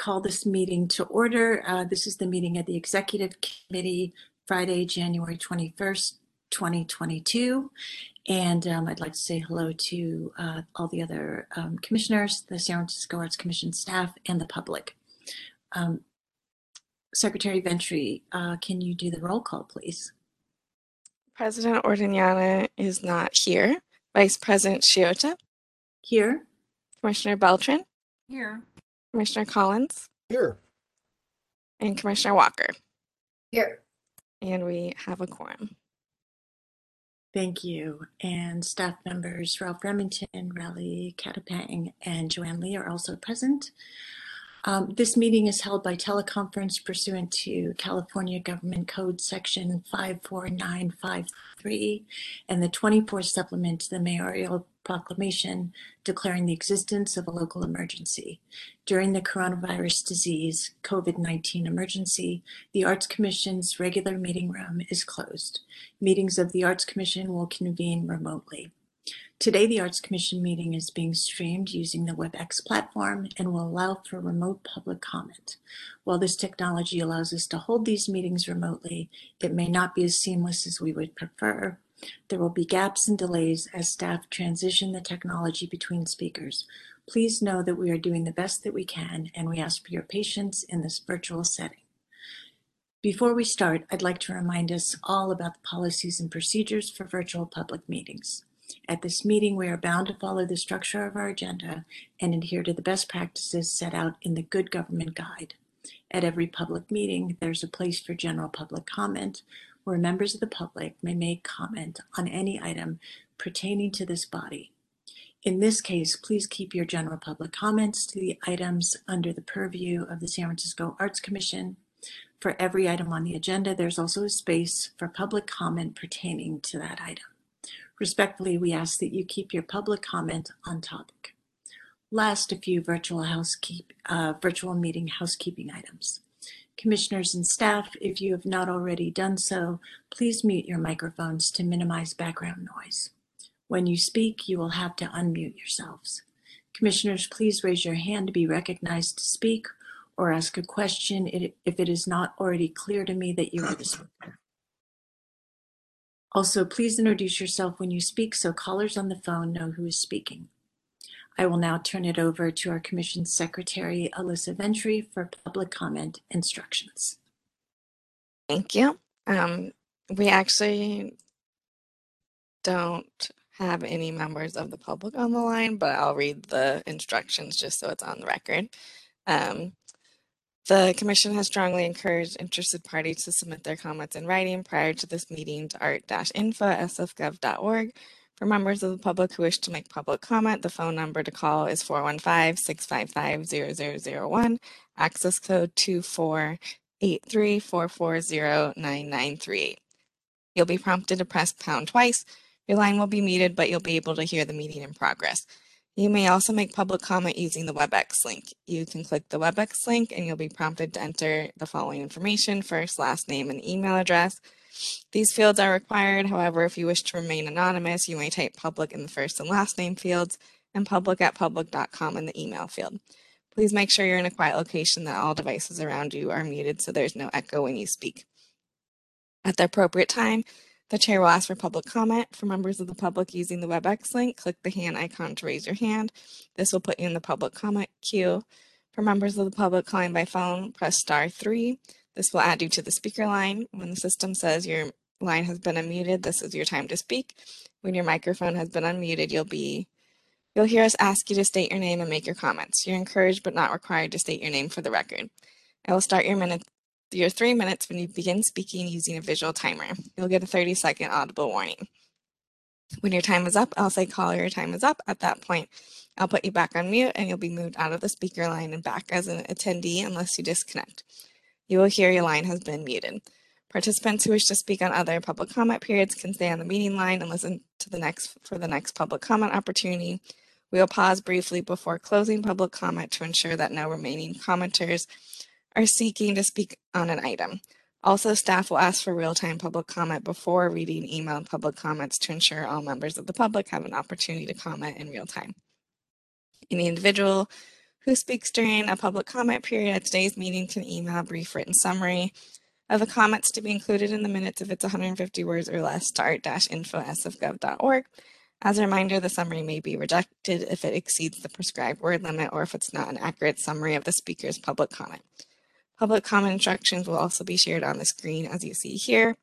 call this meeting to order. Uh, This is the meeting of the Executive Committee, Friday, January 21st, 2022. And um, I'd like to say hello to uh, all the other um, commissioners, the San Francisco Arts Commission staff, and the public. Um, Secretary Ventura, uh, can you do the roll call, please? President Ordeñana is not here. Vice President Shiota, Here? Commissioner Beltran, Here. Commissioner Collins, Here. and Commissioner Walker. Here. And we have a quorum. Thank you. And staff members Ralph Remington, Raleigh Catapang, and Joanne Lee are also present. Um, this meeting is held by teleconference pursuant to California Government Code Section 54953 and the 24 supplement to the mayoral proclamation declaring the existence of a local emergency. During the coronavirus disease COVID-19 emergency, the Arts Commission's regular meeting room is closed. Meetings of the Arts Commission will convene remotely. Today, the Arts Commission meeting is being streamed using the WebEx platform and will allow for remote public comment. While this technology allows us to hold these meetings remotely, it may not be as seamless as we would prefer. There will be gaps and delays as staff transition the technology between speakers. Please know that we are doing the best that we can and we ask for your patience in this virtual setting. Before we start, I'd like to remind us all about the policies and procedures for virtual public meetings. At this meeting, we are bound to follow the structure of our agenda and adhere to the best practices set out in the Good Government Guide. At every public meeting, there's a place for general public comment where members of the public may make comment on any item pertaining to this body. In this case, please keep your general public comments to the items under the purview of the San Francisco Arts Commission. For every item on the agenda, there's also a space for public comment pertaining to that item. Respectfully, we ask that you keep your public comment on topic. Last, a few virtual housekeep, uh, virtual meeting housekeeping items. Commissioners and staff, if you have not already done so, please mute your microphones to minimize background noise. When you speak, you will have to unmute yourselves. Commissioners, please raise your hand to be recognized to speak or ask a question if it is not already clear to me that you are the speaker. Also, please introduce yourself when you speak so callers on the phone know who is speaking. I will now turn it over to our Commission Secretary, Alyssa Ventura, for public comment instructions. Thank you. Um, we actually don't have any members of the public on the line, but I'll read the instructions just so it's on the record. Um, the Commission has strongly encouraged interested parties to submit their comments in writing prior to this meeting to art-info at sfgov.org. For members of the public who wish to make public comment, the phone number to call is 415-655-0001, access code 24834409938. You'll be prompted to press pound twice. Your line will be muted, but you'll be able to hear the meeting in progress. You may also make public comment using the WebEx link. You can click the WebEx link and you'll be prompted to enter the following information, first, last name, and email address. These fields are required. However, if you wish to remain anonymous, you may type public in the first and last name fields and public at public.com in the email field. Please make sure you're in a quiet location that all devices around you are muted so there's no echo when you speak. At the appropriate time, the chair will ask for public comment. For members of the public using the WebEx link, click the hand icon to raise your hand. This will put you in the public comment queue. For members of the public calling by phone, press star three. This will add you to the speaker line. When the system says your line has been unmuted, this is your time to speak. When your microphone has been unmuted, you'll be you'll hear us ask you to state your name and make your comments. You're encouraged but not required to state your name for the record. I will start your minute your three minutes when you begin speaking using a visual timer. You'll get a 30 second audible warning. When your time is up, I'll say call your time is up. At that point, I'll put you back on mute and you'll be moved out of the speaker line and back as an attendee unless you disconnect. You will hear your line has been muted. Participants who wish to speak on other public comment periods can stay on the meeting line and listen to the next for the next public comment opportunity. We will pause briefly before closing public comment to ensure that no remaining commenters are seeking to speak on an item. Also, staff will ask for real-time public comment before reading emailed public comments to ensure all members of the public have an opportunity to comment in real time. Any individual who speaks during a public comment period at today's meeting can email a brief written summary of the comments to be included in the minutes if it's 150 words or less to art-info.sfgov.org. As a reminder, the summary may be rejected if it exceeds the prescribed word limit or if it's not an accurate summary of the speaker's public comment. Public comment instructions will also be shared on the screen as you see here.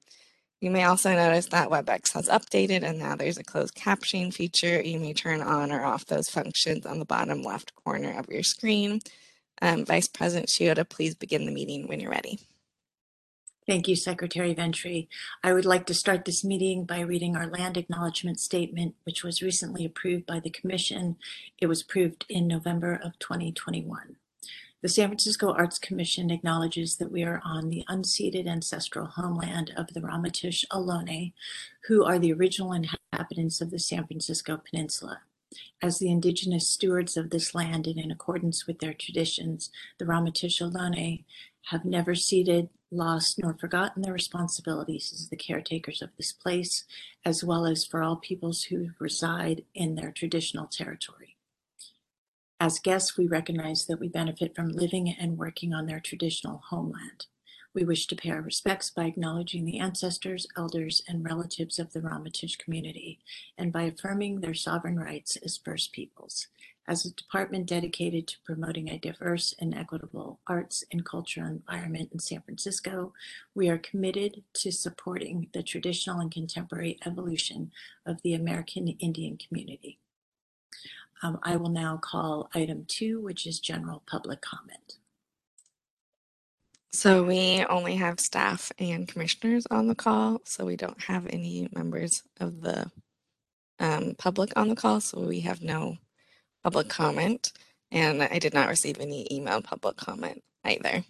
You may also notice that WebEx has updated and now there's a closed captioning feature. You may turn on or off those functions on the bottom left corner of your screen. Um, Vice President Shiota, please begin the meeting when you're ready. Thank you, Secretary Ventura. I would like to start this meeting by reading our land acknowledgement statement, which was recently approved by the Commission. It was approved in November of 2021. The San Francisco Arts Commission acknowledges that we are on the unceded ancestral homeland of the Ramaytush Ohlone, who are the original inhabitants of the San Francisco Peninsula. As the indigenous stewards of this land and in accordance with their traditions, the Ramaytush Ohlone have never ceded, lost, nor forgotten their responsibilities as the caretakers of this place, as well as for all peoples who reside in their traditional territory. As guests, we recognize that we benefit from living and working on their traditional homeland. We wish to pay our respects by acknowledging the ancestors, elders, and relatives of the Ramaytush community, and by affirming their sovereign rights as First Peoples. As a department dedicated to promoting a diverse and equitable arts and cultural environment in San Francisco, we are committed to supporting the traditional and contemporary evolution of the American Indian community. Um, I will now call item two, which is general public comment. So we only have staff and commissioners on the call, so we don't have any members of the um, public on the call, so we have no public comment. And I did not receive any email public comment either.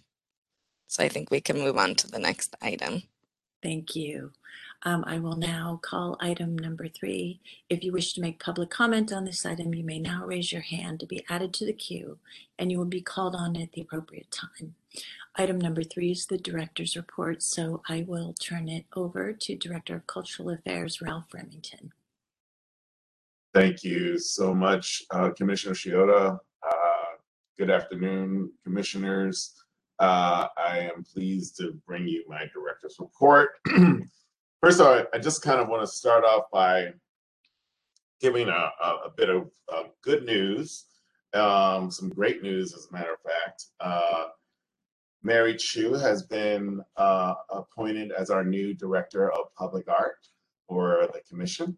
So I think we can move on to the next item. Thank you. Um, I will now call item number three. If you wish to make public comment on this item, you may now raise your hand to be added to the queue and you will be called on at the appropriate time. Item number three is the director's report, so I will turn it over to Director of Cultural Affairs, Ralph Remington. Thank you so much, uh, Commissioner Shiota. Uh, good afternoon, commissioners. Uh, I am pleased to bring you my director's report. First of all, I just kind of want to start off by giving a, a, a bit of uh, good news, um, some great news, as a matter of fact. Uh, Mary Chou has been uh, appointed as our new Director of Public Art for the Commission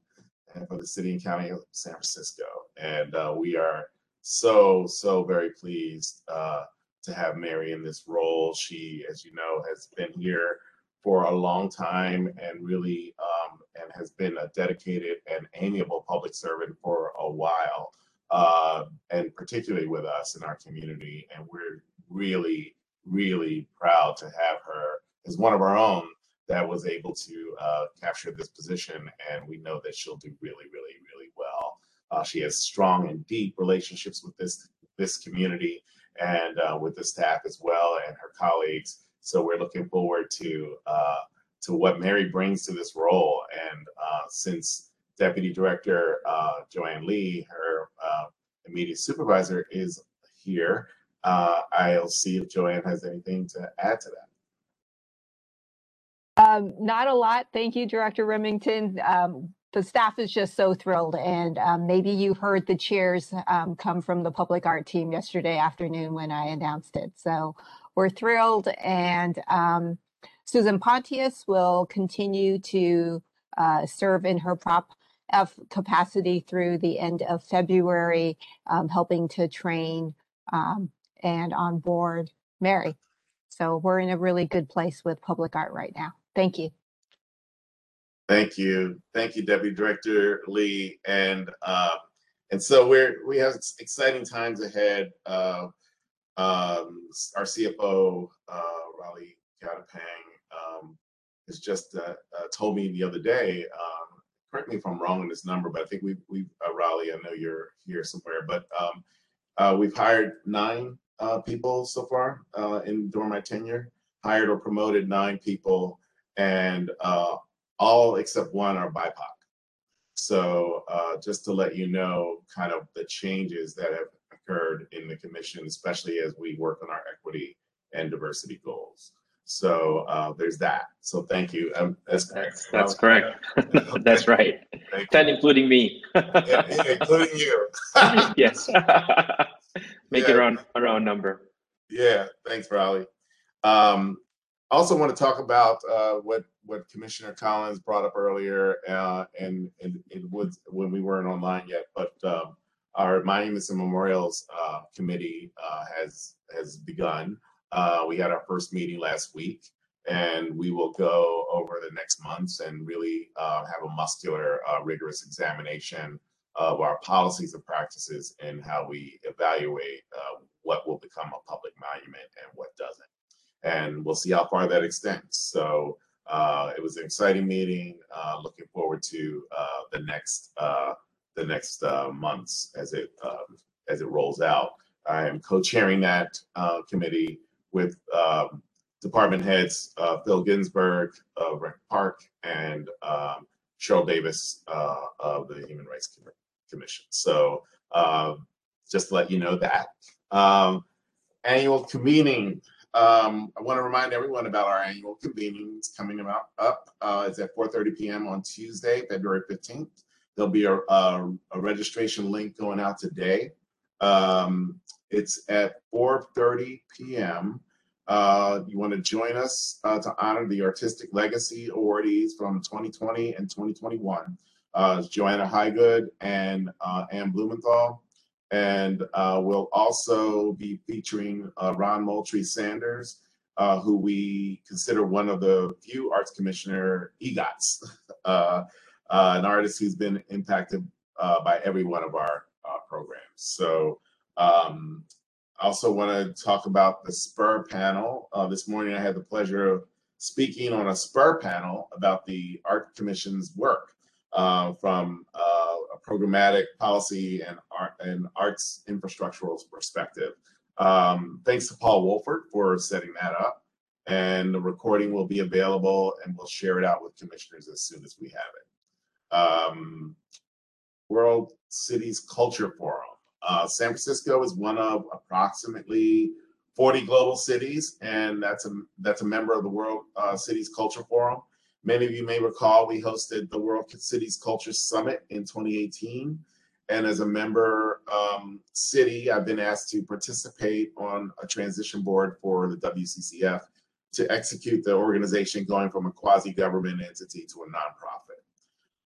and for the City and County of San Francisco. And uh, we are so, so very pleased uh, to have Mary in this role. She, as you know, has been here for a long time and really um, and has been a dedicated and amiable public servant for a while, uh, and particularly with us in our community. And we're really, really proud to have her as one of our own that was able to uh, capture this position. And we know that she'll do really, really, really well. Uh, she has strong and deep relationships with this this community and uh, with the staff as well and her colleagues. So we're looking forward to uh, to what Mary brings to this role. And uh, since Deputy Director uh, Joanne Lee, her uh, immediate supervisor, is here, uh, I'll see if Joanne has anything to add to that. Um, not a lot. Thank you, Director Remington. Um, the staff is just so thrilled. And um, maybe you heard the cheers um, come from the public art team yesterday afternoon when I announced it. So we're thrilled. And um, Susan Pontius will continue to uh, serve in her prop F capacity through the end of February, um, helping to train um, and onboard Mary. So we're in a really good place with public art right now. Thank you. Thank you, thank you, Deputy Director Lee, and uh, and so we're we have exciting times ahead. Uh, um, our CFO, uh, Raleigh Gattapang, um, has just uh, uh, told me the other day. Um, correct me if I'm wrong on this number, but I think we we uh, Raleigh. I know you're here somewhere, but um, uh, we've hired nine uh, people so far in during my tenure. Hired or promoted nine people, and all except one are BIPOC. So just to let you know, kind of the changes that have occurred in the commission, especially as we work on our equity and diversity goals. So uh, there's that. So thank you. Um, that's That's, that's correct. That's right. Thank Ten, including me. Yeah, yeah, including you. Yes. Make it Yeah. around, a round number. Yeah, thanks, Raleigh. Um, I also want to talk about uh, what what Commissioner Collins brought up earlier, uh, and and it was when we weren't online yet, but um, our Monuments and Memorials uh, Committee uh, has has begun. Uh, we had our first meeting last week, and we will go over the next months and really uh, have a muscular, uh, rigorous examination of our policies and practices and how we evaluate uh, what will become a public monument and what doesn't. And we'll see how far that extends. So it was an exciting meeting. Looking forward to the next the next uh, months as it um, as it rolls out. I am co-chairing that uh, committee with um, department heads uh, Phil Ginsburg of Park and um, Sheryl Davis uh, of the Human Rights Com- Commission. So um, just to let you know that. Um, annual convening. Um, I want to remind everyone about our annual convening. It's coming about up. Uh, it's at 4:30 p.m. on Tuesday, February 15th. There'll be a, a, a registration link going out today. Um, it's at 4:30 p.m. Uh, you want to join us uh, to honor the artistic legacy awardees from 2020 and 2021. Uh, Joanna Haigood and uh, Ann Bluethenthal. And uh, we'll also be featuring uh, Ron Moultrie Saunders, who we consider one of the few arts commissioner EGOTs, uh, an artist who's been impacted uh, by every one of our uh, programs. So um, I also want to talk about the Spur panel. Uh, this morning, I had the pleasure of speaking on a Spur panel about the Art Commission's work uh, from uh, a programmatic policy and art and arts infrastructural perspective. Um, thanks to Paul Wolford for setting that up. And the recording will be available and we'll share it out with commissioners as soon as we have it. Um, World Cities Culture Forum. Uh, San Francisco is one of approximately 40 global cities, and that's a that's a member of the World uh, Cities Culture Forum. Many of you may recall we hosted the World Cities Culture Summit in 2018. And as a member um, city, I've been asked to participate on a transition board for the WCCF to execute the organization going from a quasi government entity to a nonprofit.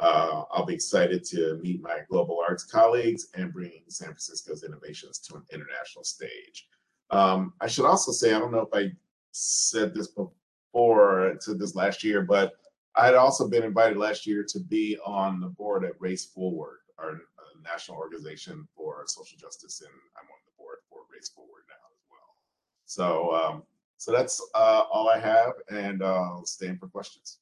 Uh, I'll be excited to meet my global arts colleagues and bring San Francisco's innovations to an international stage. Um, I should also say, I don't know if I said this before, said this last year, but I had also been invited last year to be on the board at Race Forward, our uh, national organization for social justice, and I'm on the board for Race Forward now as well. So, um, so that's uh, all I have, and uh, I'll stand for questions.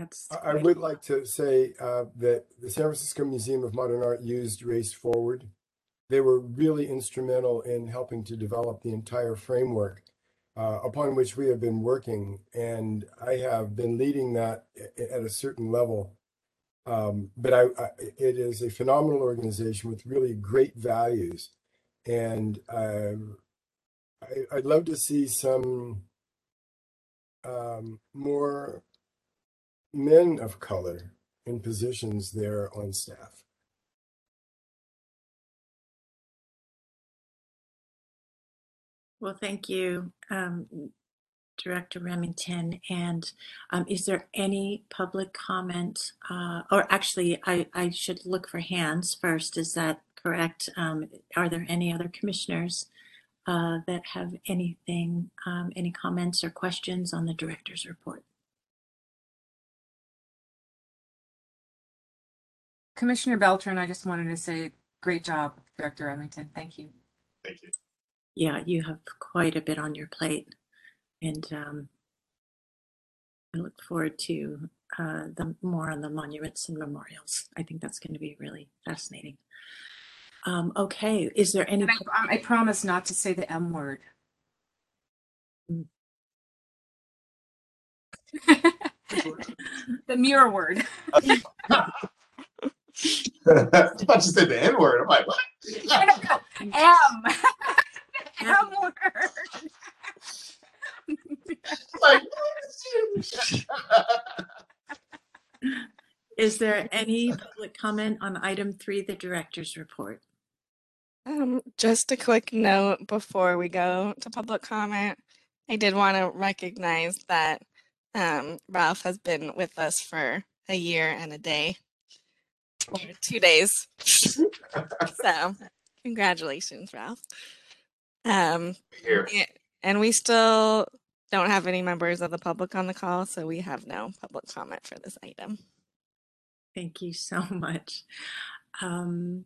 That's I I would like to say uh, that the San Francisco Museum of Modern Art used Race Forward. They were really instrumental in helping to develop the entire framework uh, upon which we have been working. And I have been leading that at a certain level. Um, but I, I, it is a phenomenal organization with really great values. And um, I, I'd love to see some um, more men of color in positions there on staff. Well, thank you, um, Director Remington. And um, is there any public comment? Uh, or actually, I, I should look for hands first. Is that correct? Um, are there any other commissioners uh, that have anything, um, any comments or questions on the director's report? Commissioner Beltran, I just wanted to say, great job, Director Remington. Thank you. Thank you. Yeah, you have quite a bit on your plate. And um, I look forward to uh, the more on the monuments and memorials. I think that's going to be really fascinating. Um, okay, is there any? And I, I promise not to say the M word. Mm. the mirror word. I thought you said the N word. I'm like, what? M. M word. like, Is there any public comment on item three, the director's report? Um, just a quick note before we go to public comment. I did want to recognize that um, Ralph has been with us for a year and a day, or two days. so, congratulations, Ralph. Um, Here. and we still don't have any members of the public on the call, so we have no public comment for this item. Thank you so much. Um,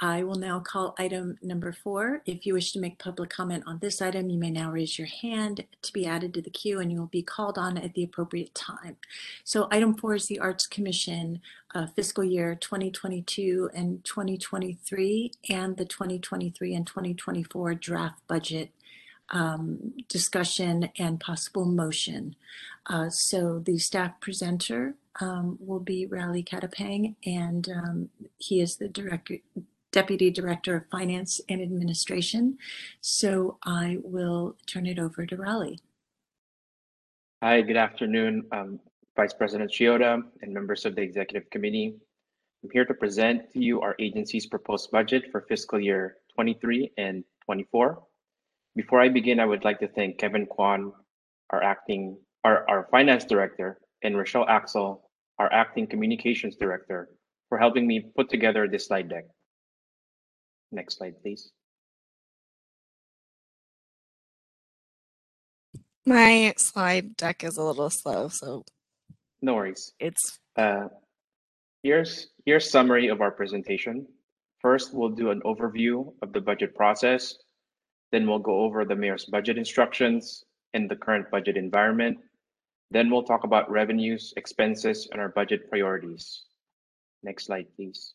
I will now call item number four. If you wish to make public comment on this item, you may now raise your hand to be added to the queue and you will be called on at the appropriate time. So item four is the Arts Commission uh, fiscal year 2022 and 2023 and the 2023 and 2024 draft budget um, discussion and possible motion. Uh, so the staff presenter um, will be Raleigh Katapang, and um, he is the director, deputy director of finance and administration. So I will turn it over to Raleigh. Hi, good afternoon, um, Vice President Shiota and members of the Executive Committee. I'm here to present to you our agency's proposed budget for fiscal year 23 and 24. Before I begin, I would like to thank Kevin Kwan, our acting, our, our finance director, and Rochelle Axel, our acting communications director, for helping me put together this slide deck. Next slide, please. My slide deck is a little slow, so No worries. it's Uh, here's here's summary of our presentation. First, we'll do an overview of the budget process. Then we'll go over the mayor's budget instructions and the current budget environment. Then we'll talk about revenues, expenses, and our budget priorities. Next slide, please.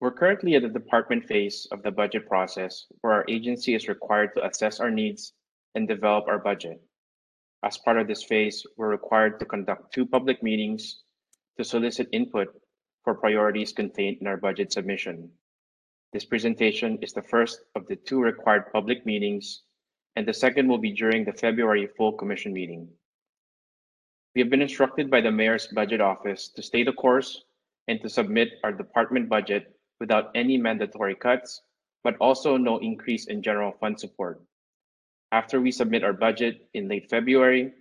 We're currently at the department phase of the budget process where our agency is required to assess our needs and develop our budget. As part of this phase, we're required to conduct two public meetings to solicit input for priorities contained in our budget submission. This presentation is the first of the two required public meetings, and the second will be during the February full commission meeting. We have been instructed by the Mayor's Budget Office to stay the course and to submit our department budget without any mandatory cuts, but also no increase in general fund support. After we submit our budget in late February,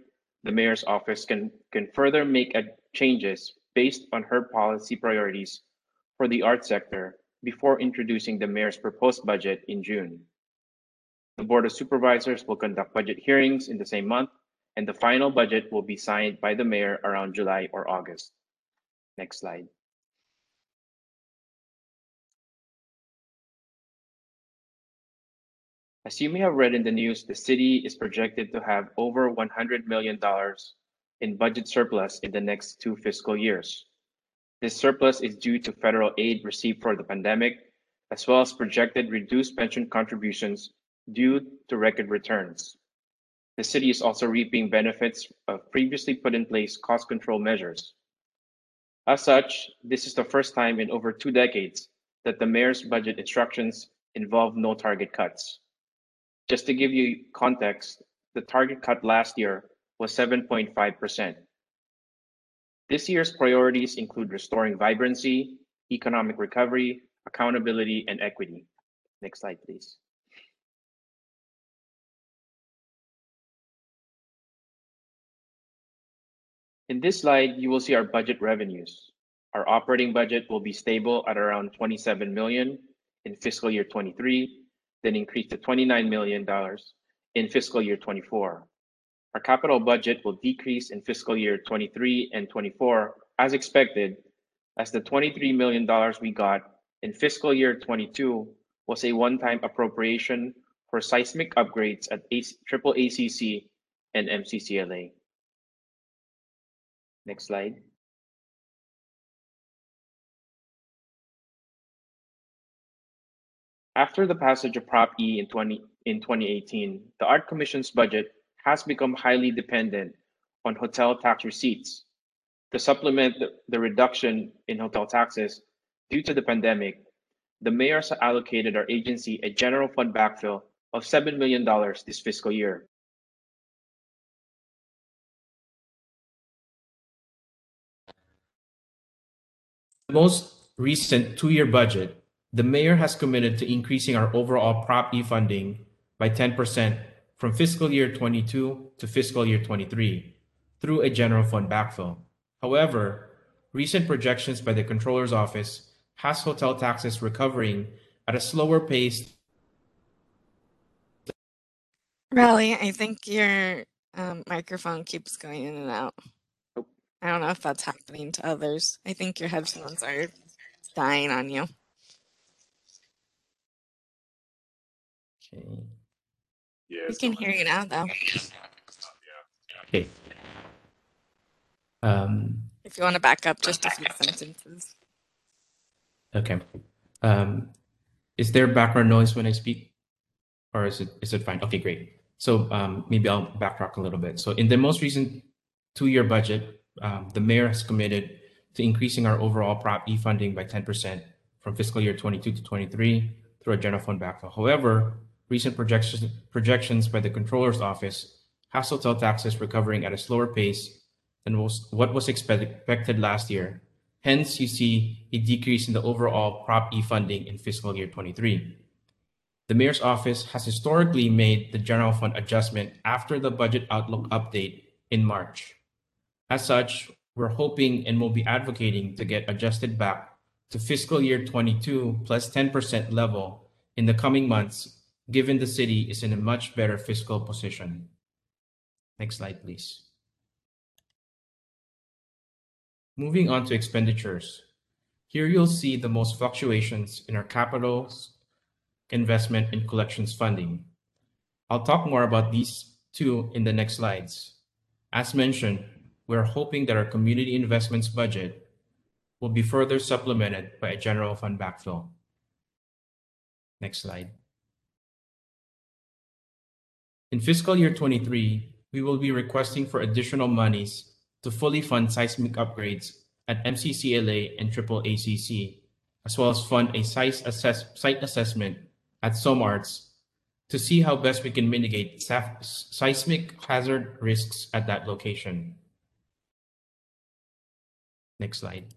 the mayor's office can, can further make changes based on her policy priorities for the art sector before introducing the mayor's proposed budget in June. The Board of Supervisors will conduct budget hearings in the same month, and the final budget will be signed by the mayor around July or August. Next slide. As you may have read in the news, the city is projected to have over $100 million in budget surplus in the next two fiscal years. This surplus is due to federal aid received for the pandemic, as well as projected reduced pension contributions due to record returns. The city is also reaping benefits of previously put in place cost control measures. As such, this is the first time in over two decades that the mayor's budget instructions involve no target cuts. Just to give you context, the target cut last year was 7.5%. This year's priorities include restoring vibrancy, economic recovery, accountability, and equity. Next slide, please. In this slide, you will see our budget revenues. Our operating budget will be stable at around 27 million in fiscal year 23, then increase to 29 million dollars in fiscal year 24. Our capital budget will decrease in fiscal year 23 and 24 as expected, as the 23 million dollars we got in fiscal year 22 was a one-time appropriation for seismic upgrades at AC, Triple ACC and MCCLA. Next slide. After the passage of Prop E in 20 in 2018, the Art Commission's budget has become highly dependent on hotel tax receipts. To supplement the, the reduction in hotel taxes due to the pandemic, the mayor has allocated our agency a general fund backfill of $7 million this fiscal year. the most recent two-year budget, the mayor has committed to increasing our overall Prop E funding by 10% from fiscal year 22 to fiscal year 23 through a general fund backfill. However, recent projections by the controller's office has hotel taxes recovering at a slower pace Raleigh, I think your um, microphone keeps going in and out. I don't know if that's happening to others. I think your headphones are dying on you. Okay. Yeah. We can hear you now, though. Okay. Um, If you want to back up just a few sentences. okay. Um, is there background noise when I speak? Or is it is it fine? Okay, great. So um, maybe I'll backtrack a little bit. So in the most recent two-year budget, um, the mayor has committed to increasing our overall Prop E funding by 10% from fiscal year 22 to 23 through a general fund backfill. However, recent projections projections by the controller's office has hotel taxes recovering at a slower pace than was, what was expect- expected last year. Hence, you see a decrease in the overall Prop E funding in fiscal year 23. The mayor's office has historically made the general fund adjustment after the budget outlook update in March. As such, we're hoping and will be advocating to get adjusted back to fiscal year 22 plus 10% level in the coming months, given the city is in a much better fiscal position. Next slide, please. Moving on to expenditures. Here you'll see the most fluctuations in our capital investment and collections funding. I'll talk more about these two in the next slides. As mentioned, we're hoping that our community investments budget will be further supplemented by a general fund backfill. Next slide. In fiscal year 23, we will be requesting for additional monies to fully fund seismic upgrades at MCCLA and Triple ACC, as well as fund a site, assess, site assessment at SOMARTS to see how best we can mitigate seismic hazard risks at that location. Next slide.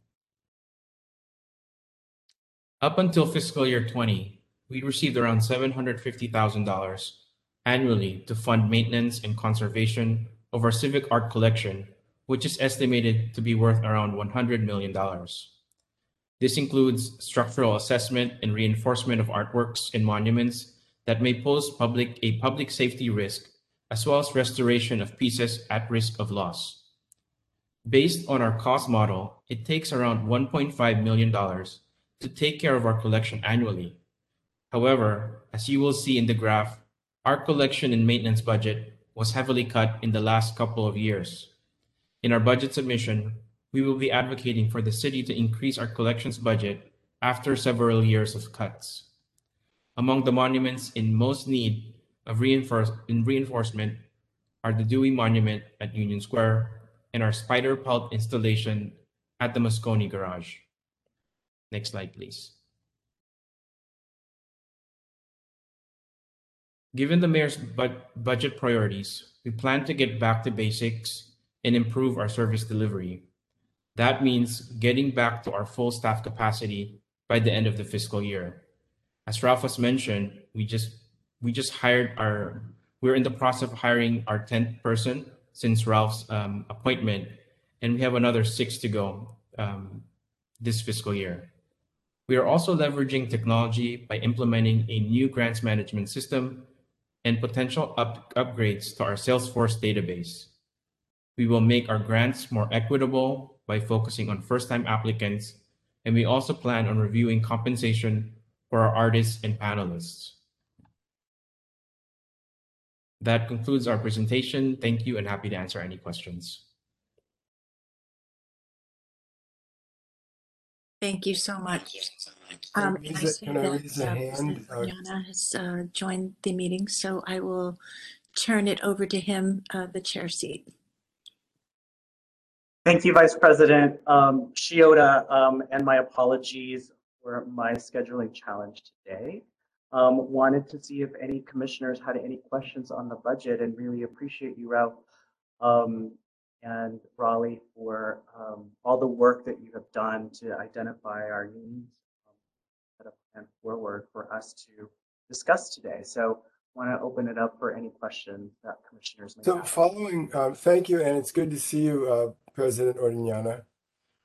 Up until fiscal year 20, we received around $750,000 annually to fund maintenance and conservation of our civic art collection, which is estimated to be worth around $100 million. This includes structural assessment and reinforcement of artworks and monuments that may pose public a public safety risk, as well as restoration of pieces at risk of loss. Based on our cost model, it takes around $1.5 million to take care of our collection annually. However, as you will see in the graph, our collection and maintenance budget was heavily cut in the last couple of years. In our budget submission, we will be advocating for the city to increase our collections budget after several years of cuts. Among the monuments in most need of reinforce, in reinforcement are the Dewey Monument at Union Square and our spider pulp installation at the Moscone Garage. Next slide, please. Given the mayor's bud- budget priorities, we plan to get back to basics and improve our service delivery. That means getting back to our full staff capacity by the end of the fiscal year. As Ralph has mentioned, we just we just hired our we're in the process of hiring our 10th person since Ralph's um, appointment, and we have another six to go um, this fiscal year. We are also leveraging technology by implementing a new grants management system and potential up- upgrades to our Salesforce database. We will make our grants more equitable by focusing on first time applicants, and we also plan on reviewing compensation for our artists and panelists. That concludes our presentation. Thank you and happy to answer any questions. Thank you so much. Um, Can I I raise a- see can I that, raise a uh, hand? Uh, Yana has uh, joined the meeting, so I will turn it over to him, uh, the chair seat. Thank you, Vice President um, Shiota, um, and my apologies for my scheduling challenge today. Um, wanted to see if any commissioners had any questions on the budget and really appreciate you, Ralph, um, and Raleigh for um, all the work that you have done to identify our needs, um, set a plan forward for us to discuss today. So I want to open it up for any questions that commissioners may So have. following, uh, thank you, and it's good to see you, uh, President Ordeñana.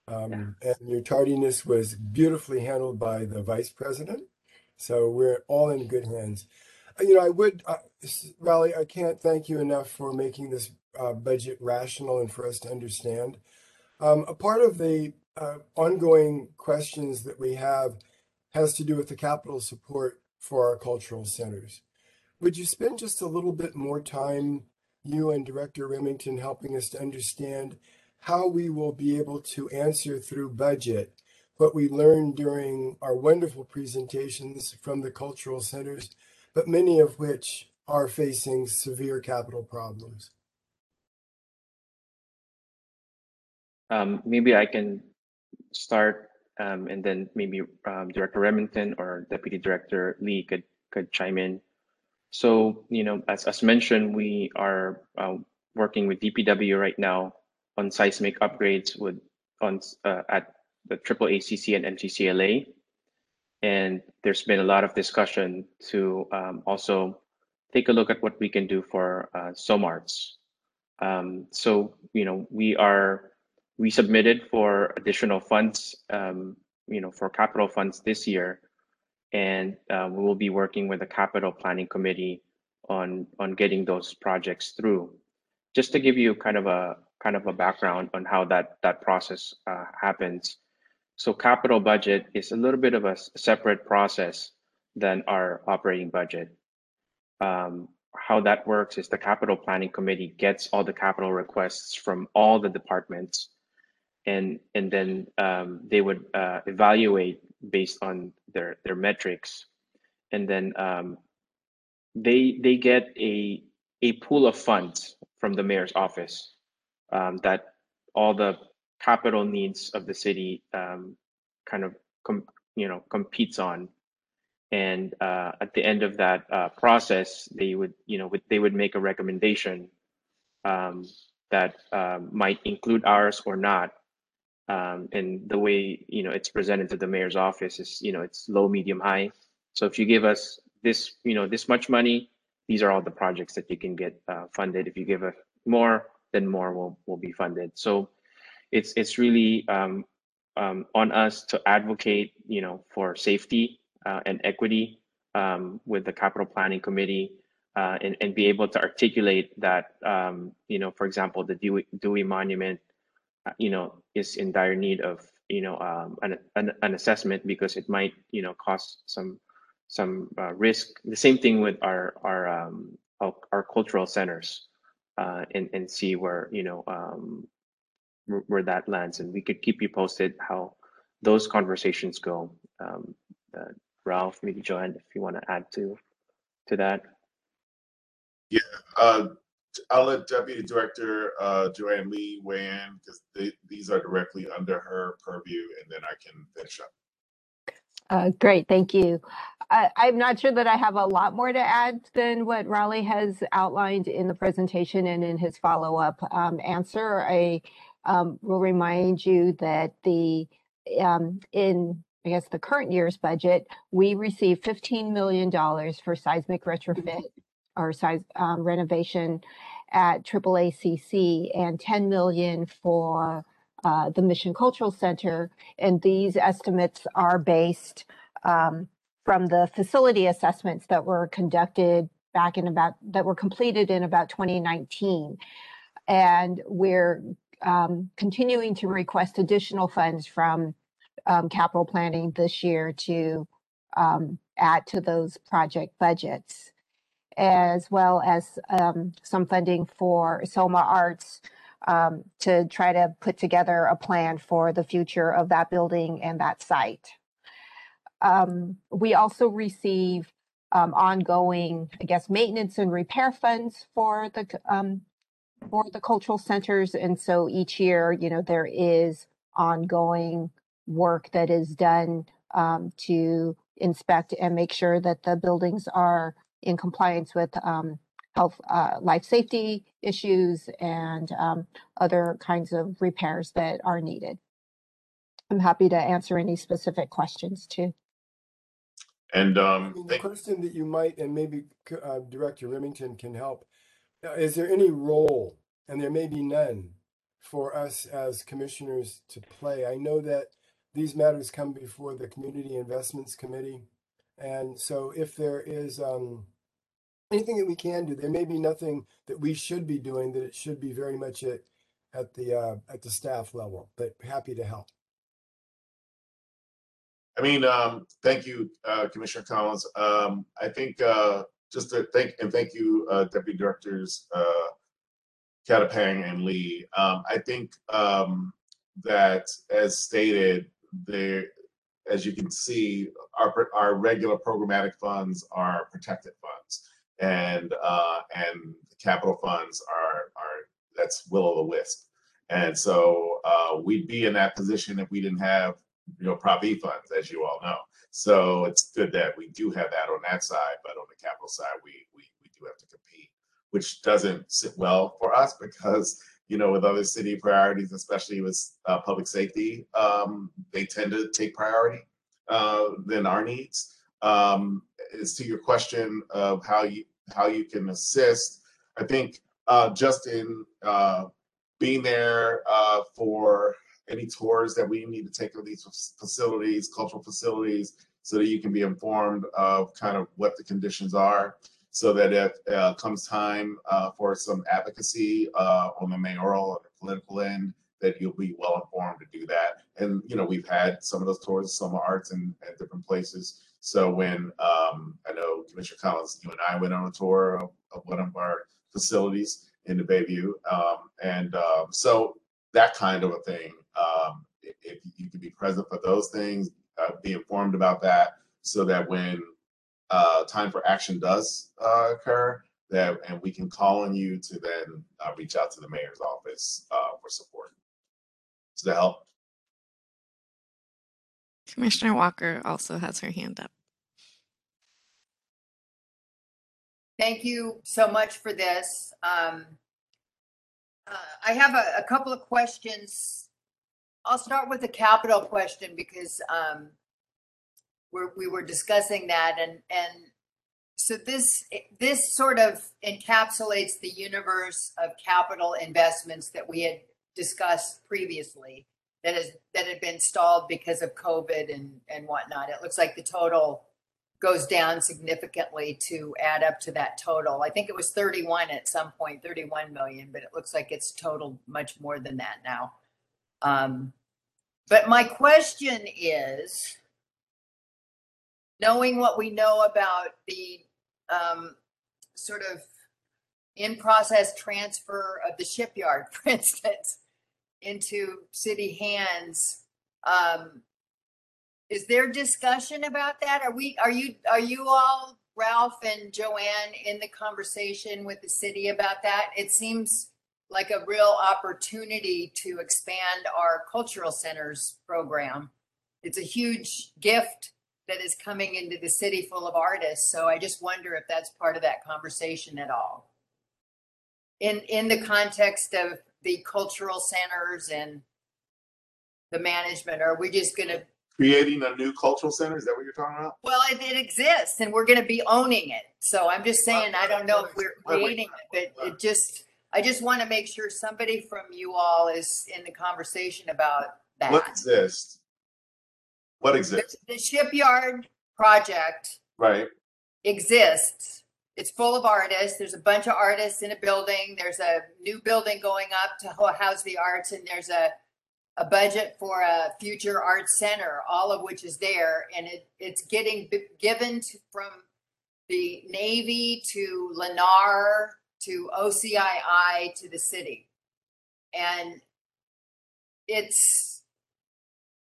Um, and your tardiness was beautifully handled by the Vice President. So we're all in good hands. Uh, You know, I would, uh, Raleigh, I can't thank you enough for making this uh, budget rational and for us to understand. Um, a part of the uh, ongoing questions that we have has to do with the capital support for our cultural centers. Would you spend just a little bit more time, you and Director Remington, helping us to understand how we will be able to answer through budget what we learned during our wonderful presentations from the cultural centers, but many of which are facing severe capital problems? Um, maybe I can start, um, and then maybe um, Director Remington or Deputy Director Lee could could chime in. So, you know, as as mentioned, we are uh, working with DPW right now on seismic upgrades with on uh, at the Triple ACC and MCCLA, and there's been a lot of discussion to um, also take a look at what we can do for uh, SOMARTS. Um, so, you know, we are we submitted for additional funds, um, you know, for capital funds this year, and uh, we will be working with the capital planning committee on on getting those projects through. Just to give you kind of a kind of a background on how that that process uh, happens. So capital budget is a little bit of a separate process than our operating budget. Um, how that works is the capital planning committee gets all the capital requests from all the departments and and then um, they would uh, evaluate based on their their metrics, and then um, they they get a a pool of funds from the mayor's office um, that all the capital needs of the city um, kind of com- you know competes on, and uh, at the end of that uh, process, they would you know they would make a recommendation um, that um, might include ours or not um, and the way you know it's presented to the mayor's office is you know it's low medium high. So if you give us this you know this much money these are all the projects that you can get uh, funded. If you give us more then more will, will be funded. So it's it's really um, um, on us to advocate you know for safety uh, and equity um, with the capital planning committee uh, and, and be able to articulate that um, you know for example the dewey, dewey monument you know is in dire need of you know um, an, an, an assessment because it might you know cause some some uh, risk. The same thing with our our um, our, our cultural centers uh, and and see where you know um, where, where that lands. And we could keep you posted how those conversations go. Um, uh, Ralph maybe Joanne if you want to add to to that. Yeah. Uh, I'll let Deputy Director uh, Joanne Lee weigh in because these are directly under her purview, and then I can finish up. Uh, great, thank you. I, I'm not sure that I have a lot more to add than what Raleigh has outlined in the presentation and in his follow-up um, answer. I um, will remind you that the um, in I guess the current year's budget, we received $15 million for seismic retrofit or size um, renovation at AAACC and 10 million for uh, the Mission Cultural Center. And these estimates are based um, from the facility assessments that were conducted back in about that were completed in about 2019. And we're um, continuing to request additional funds from um, capital planning this year to um, add to those project budgets as well as um, some funding for Soma Arts um, to try to put together a plan for the future of that building and that site. Um, we also receive um, ongoing, I guess, maintenance and repair funds for the um, for the cultural centers. And so each year, you know, there is ongoing work that is done um, to inspect and make sure that the buildings are in compliance with um, health, uh, life safety issues and um, other kinds of repairs that are needed. I'm happy to answer any specific questions too. And I um, mean, the question that you might, and maybe uh, Director Remington can help, uh, is there any role, and there may be none, for us as commissioners to play? I know that these matters come before the Community Investments Committee. And so if there is um, anything that we can do, there may be nothing that we should be doing, that it should be very much at, at the, uh, at the staff level, but happy to help. I mean, um, thank you, uh, Commissioner Collins. Um, I think, uh, just to thank, and thank you, uh, Deputy Directors, uh, Catapang and Lee. Um, I think, um, that as stated, there, as you can see, our, our regular programmatic funds are protected funds. And, uh, and capital funds are, are, that's will o' the wisp. And so, uh, we'd be in that position if we didn't have you know, Prop E funds, as you all know. So it's good that we do have that on that side, but on the capital side, we we we do have to compete, which doesn't sit well for us because you know, with other city priorities, especially with uh, public safety, um, they tend to take priority uh, than our needs. Um, as to your question of how you how you can assist, I think uh, just in uh, being there uh, for any tours that we need to take of these facilities, cultural facilities, so that you can be informed of kind of what the conditions are, so that if uh, comes time uh, for some advocacy uh, on the mayoral or the political end, that you'll be well informed to do that. And you know, we've had some of those tours, some arts and at different places. So when um, I know Commissioner Collins, you and I went on a tour of, of one of our facilities in the Bayview, um, and um, so that kind of a thing. Um, if, you can be present for those things, uh, be informed about that, so that when uh, time for action does uh, occur, that and we can call on you to then uh, reach out to the mayor's office uh, for support. Does that help? Commissioner Walker also has her hand up. Thank you so much for this. Um, uh, I have a, a couple of questions. I'll start with the capital question because um, we're, we were discussing that and, and so this, this sort of encapsulates the universe of capital investments that we had discussed previously that is, that had been stalled because of COVID and, and whatnot. It looks like the total goes down significantly to add up to that total. I think it was 31 at some point, 31 million, but it looks like it's totaled much more than that now. Um, but my question is, knowing what we know about the um, sort of in-process transfer of the shipyard, for instance, into city hands, um, is there discussion about that? Are we, are you, are you all, Ralph and Joanne, in the conversation with the city about that? It seems like a real opportunity to expand our cultural centers program. It's a huge gift that is coming into the city full of artists. So I just wonder if that's part of that conversation at all. In, in the context of the cultural centers and the management, are we just gonna Creating a new cultural center, is that what you're talking about? Well, it, it exists and we're going to be owning it. So I'm just saying, I don't know if we're creating it, but it just, I just want to make sure somebody from you all is in the conversation about that. What exists? What exists, the shipyard project right? exists. It's full of artists. There's a bunch of artists in a building. There's a new building going up to house the arts and there's a a budget for a future arts center, all of which is there, and it, it's getting b- given to, from the Navy to Lennar to OCII to the city. And it's,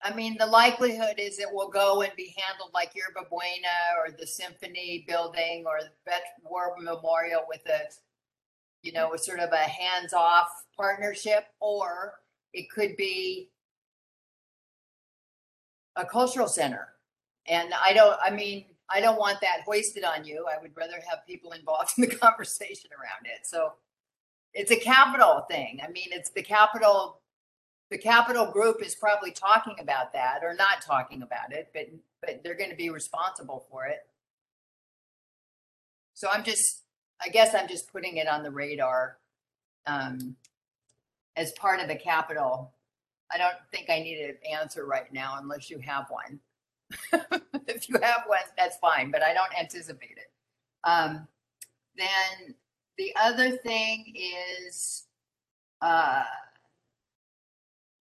I mean, the likelihood is it will go and be handled like Yerba Buena or the Symphony Building or the Vet War Memorial with a, you know, a sort of a hands-off partnership, or it could be a cultural center. And I don't, I mean, I don't want that hoisted on you. I would rather have people involved in the conversation around it. So it's a capital thing. I mean, it's the capital the capital group is probably talking about that or not talking about it, but but they're going to be responsible for it. So I'm just, I guess I'm just putting it on the radar um, as part of the capital. I don't think I need an answer right now unless you have one. if you have one, that's fine, but I don't anticipate it. Um, then the other thing is. Uh,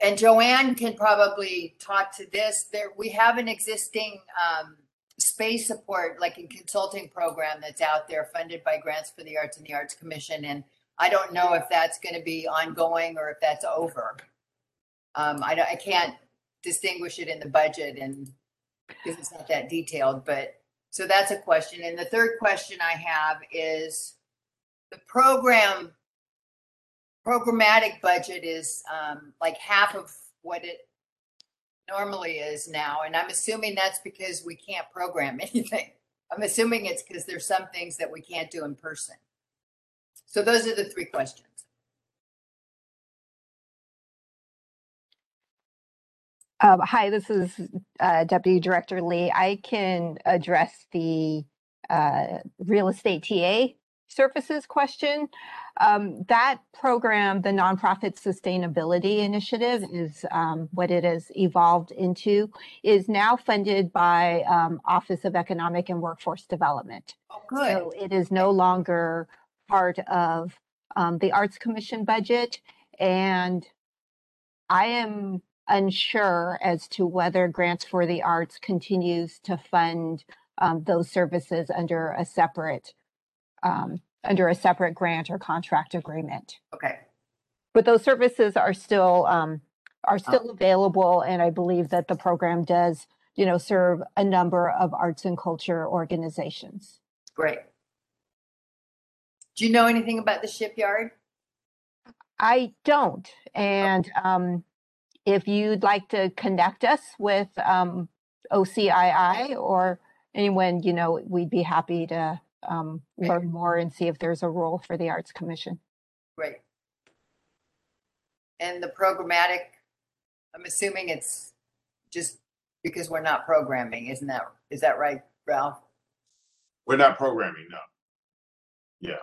and Joanne can probably talk to this. There, we have an existing um, space support, like a consulting program that's out there, funded by Grants for the Arts and the Arts Commission. And I don't know if that's going to be ongoing or if that's over. Um, I, I can't distinguish it in the budget, and because it's not that detailed. But so that's a question. And the third question I have is the program programmatic budget is um, like half of what it normally is now. And I'm assuming that's because we can't program anything. I'm assuming it's because there's some things that we can't do in person. So those are the three questions. Um, hi, this is uh, Deputy Director Lee. I can address the uh, real estate TA services question. Um, that program, the Nonprofit Sustainability Initiative, is um, what it has evolved into, is now funded by um, Office of Economic and Workforce Development. Oh, good. So it is no longer part of um, the Arts Commission budget. And I am unsure as to whether Grants for the Arts continues to fund um, those services under a separate um, under a separate grant or contract agreement. Okay. But those services are still um, are still available, and I believe that the program does, you know, serve a number of arts and culture organizations. Great. Do you know anything about the shipyard? I don't, and um, if you'd like to connect us with um, OCII or anyone, you know, we'd be happy to um, learn more and see if there's a role for the Arts Commission. Great. And the programmatic, I'm assuming it's just because we're not programming, isn't that, is that right, Ralph? We're not programming, no. Yeah.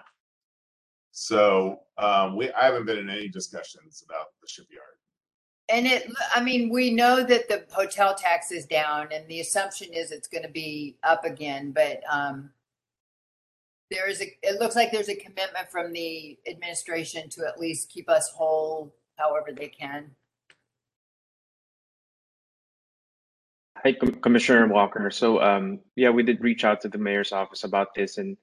So um, we I haven't been in any discussions about the shipyard. And it, I mean, we know that the hotel tax is down and the assumption is it's going to be up again, but um, there is a, it looks like there's a commitment from the administration to at least keep us whole however they can. Hi, Com- Commissioner Walker. So, um, yeah, we did reach out to the mayor's office about this and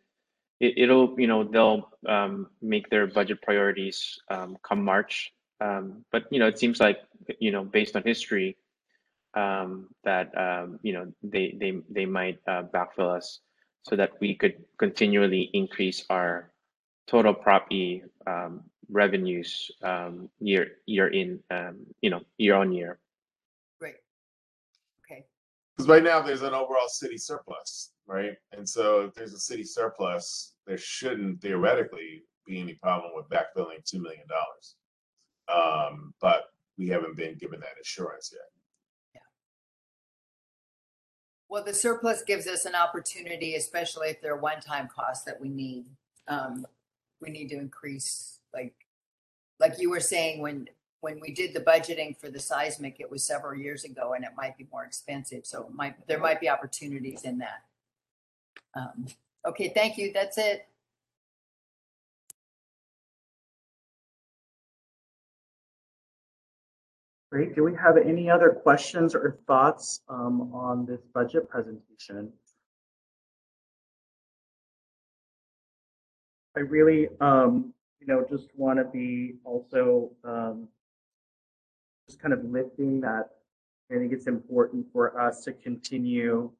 it, it'll, you know, they'll, um, make their budget priorities, um, come March. Um, but, you know, it seems like, you know, based on history, um, that, um, you know, they, they, they might, uh, backfill us so that we could continually increase our total Prop E, um, revenues, um, year, year in, um, you know, year on year. Great. Okay. Because right now there's an overall city surplus, right? And so if there's a city surplus, there shouldn't theoretically be any problem with backfilling two million dollars. Um, but we haven't been given that assurance yet. Yeah. Well, the surplus gives us an opportunity, especially if there are one-time costs that we need. Um, we need to increase, like, like you were saying, when, when we did the budgeting for the seismic, it was several years ago and it might be more expensive. So might, there might be opportunities in that. Um, okay, thank you. That's it. Great. Do we have any other questions or thoughts um, on this budget presentation? I really, um, you know, just want to be also um, just kind of lifting that I think it's important for us to continue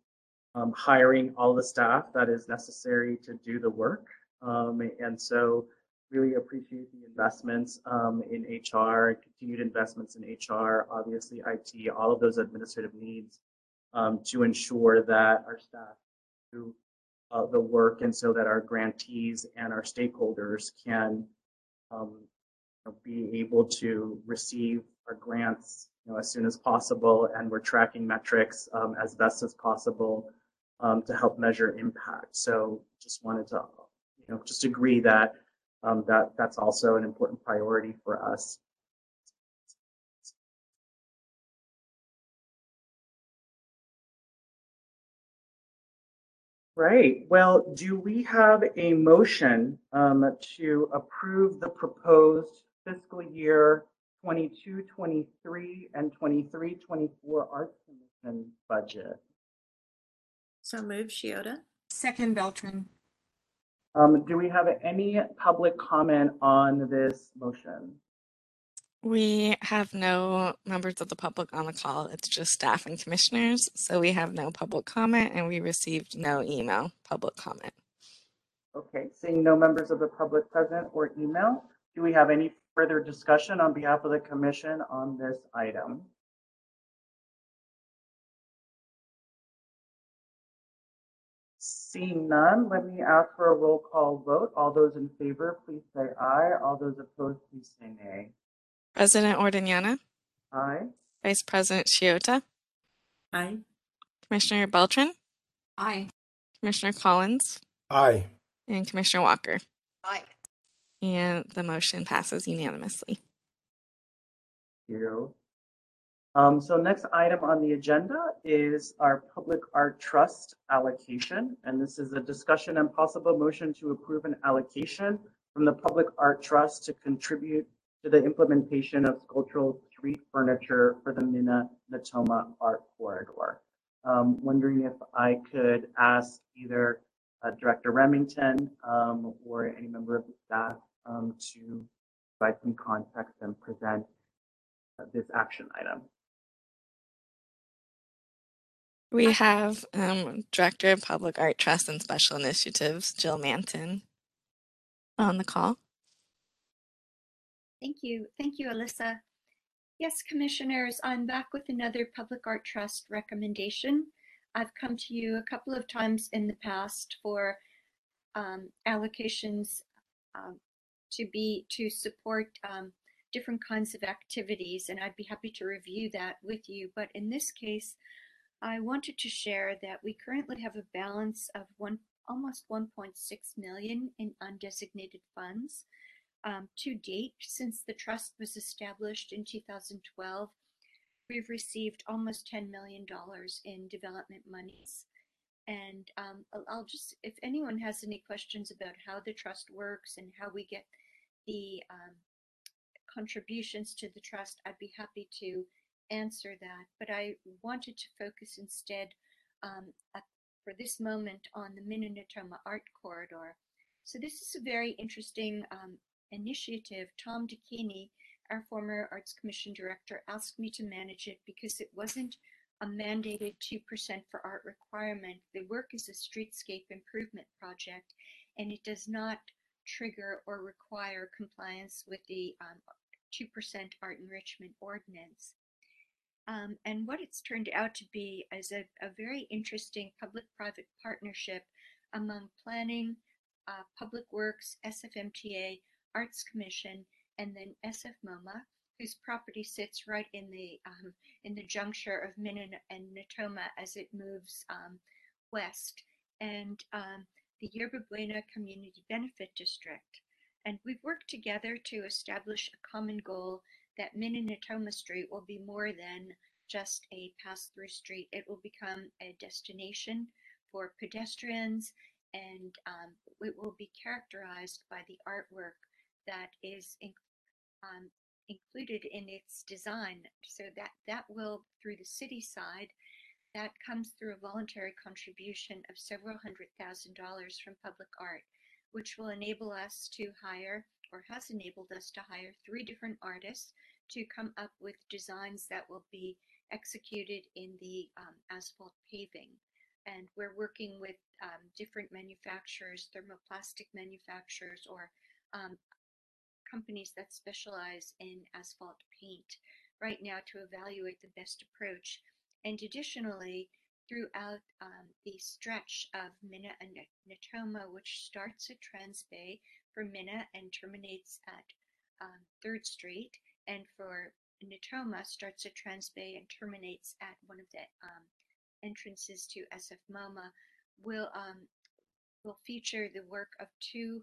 um, hiring all the staff that is necessary to do the work. Um, and so really appreciate the investments um, in HR, continued investments in HR, obviously IT, all of those administrative needs um, to ensure that our staff do uh, the work and so that our grantees and our stakeholders can um, be able to receive our grants you know, as soon as possible. And we're tracking metrics um, as best as possible um, to help measure impact. So just wanted to, you know, just agree that um, that that's also an important priority for us. Right. Well, do we have a motion um, to approve the proposed fiscal year 22, 23, and 23, 24 Arts Commission budget? So move Shiota. Second Beltran. Um, do we have any public comment on this motion? We have no members of the public on the call. It's just staff and commissioners. So we have no public comment and we received no email public comment. Okay, seeing no members of the public present or email, do we have any further discussion on behalf of the commission on this item? Seeing none, let me ask for a roll call vote. All those in favor, please say aye. All those opposed, please say nay. President Ordeñana, Aye. Vice President Shiota, Aye. Commissioner Beltran, Aye. Commissioner Collins, Aye. and Commissioner Walker. Aye. And the motion passes unanimously. you. Um, so next item on the agenda is our Public Art Trust allocation. And this is a discussion and possible motion to approve an allocation from the Public Art Trust to contribute to the implementation of sculptural street furniture for the Minna Natoma Art Corridor. Um, wondering if I could ask either uh, Director Remington um, or any member of the staff um, to provide some context and present uh, this action item. We have um, Director of Public Art Trust and Special Initiatives, Jill Manton, on the call. Thank you. Thank you, Alyssa. Yes, commissioners, I'm back with another Public Art Trust recommendation. I've come to you a couple of times in the past for um, allocations um, to be to support um, different kinds of activities, and I'd be happy to review that with you. But in this case, I wanted to share that we currently have a balance of one almost 1.6 million in undesignated funds. Um, to date, since the trust was established in 2012, we've received almost $10 million in development monies. And um, I'll, just, if anyone has any questions about how the trust works and how we get the um, contributions to the trust, I'd be happy to answer that. But I wanted to focus instead um, at, for this moment on the Minna Natoma Art Corridor. So this is a very interesting um, initiative, Tom DeCaigny, our former Arts Commission director, asked me to manage it because it wasn't a mandated 2% for art requirement. The work is a streetscape improvement project and it does not trigger or require compliance with the um, 2% art enrichment ordinance. Um, and what it's turned out to be is a, a very interesting public-private partnership among planning, uh, public works, SFMTA, Arts Commission, and then SF MoMA, whose property sits right in the um, in the juncture of Minna and Natoma as it moves um, west, and um, the Yerba Buena Community Benefit District. And we've worked together to establish a common goal that Minna Natoma Street will be more than just a pass-through street. It will become a destination for pedestrians, and um, it will be characterized by the artwork that is in, um, included in its design. So that that will through the city side, that comes through a voluntary contribution of several hundred thousand dollars from public art, which will enable us to hire or has enabled us to hire three different artists to come up with designs that will be executed in the um, asphalt paving. And we're working with um, different manufacturers, thermoplastic manufacturers, or um, companies that specialize in asphalt paint right now to evaluate the best approach. And additionally, throughout um, the stretch of Natoma, which starts at Trans Bay for Minna and terminates at um, 3rd Street, and for Natoma starts at Transbay and terminates at one of the um, entrances to SF MoMA, will um, will feature the work of two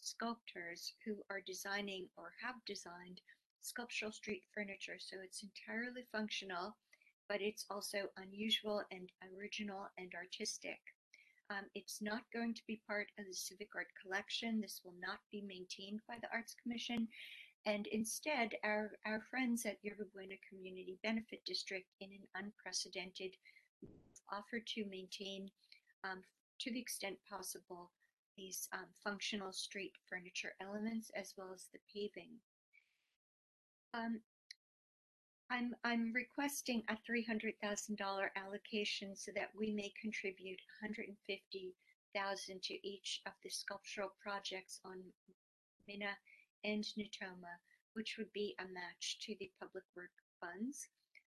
sculptors who are designing or have designed sculptural street furniture. So it's entirely functional, but it's also unusual and original and artistic. Um, it's not going to be part of the Civic Art Collection. This will not be maintained by the Arts Commission. And instead, our, our friends at Yerba Buena Community Benefit District, in an unprecedented, offer to maintain, um, to the extent possible, these um, functional street furniture elements as well as the paving. Um, I'm, I'm requesting a $300,000 allocation so that we may contribute 150,000 to each of the sculptural projects on Minna and Natoma, which would be a match to the public work funds.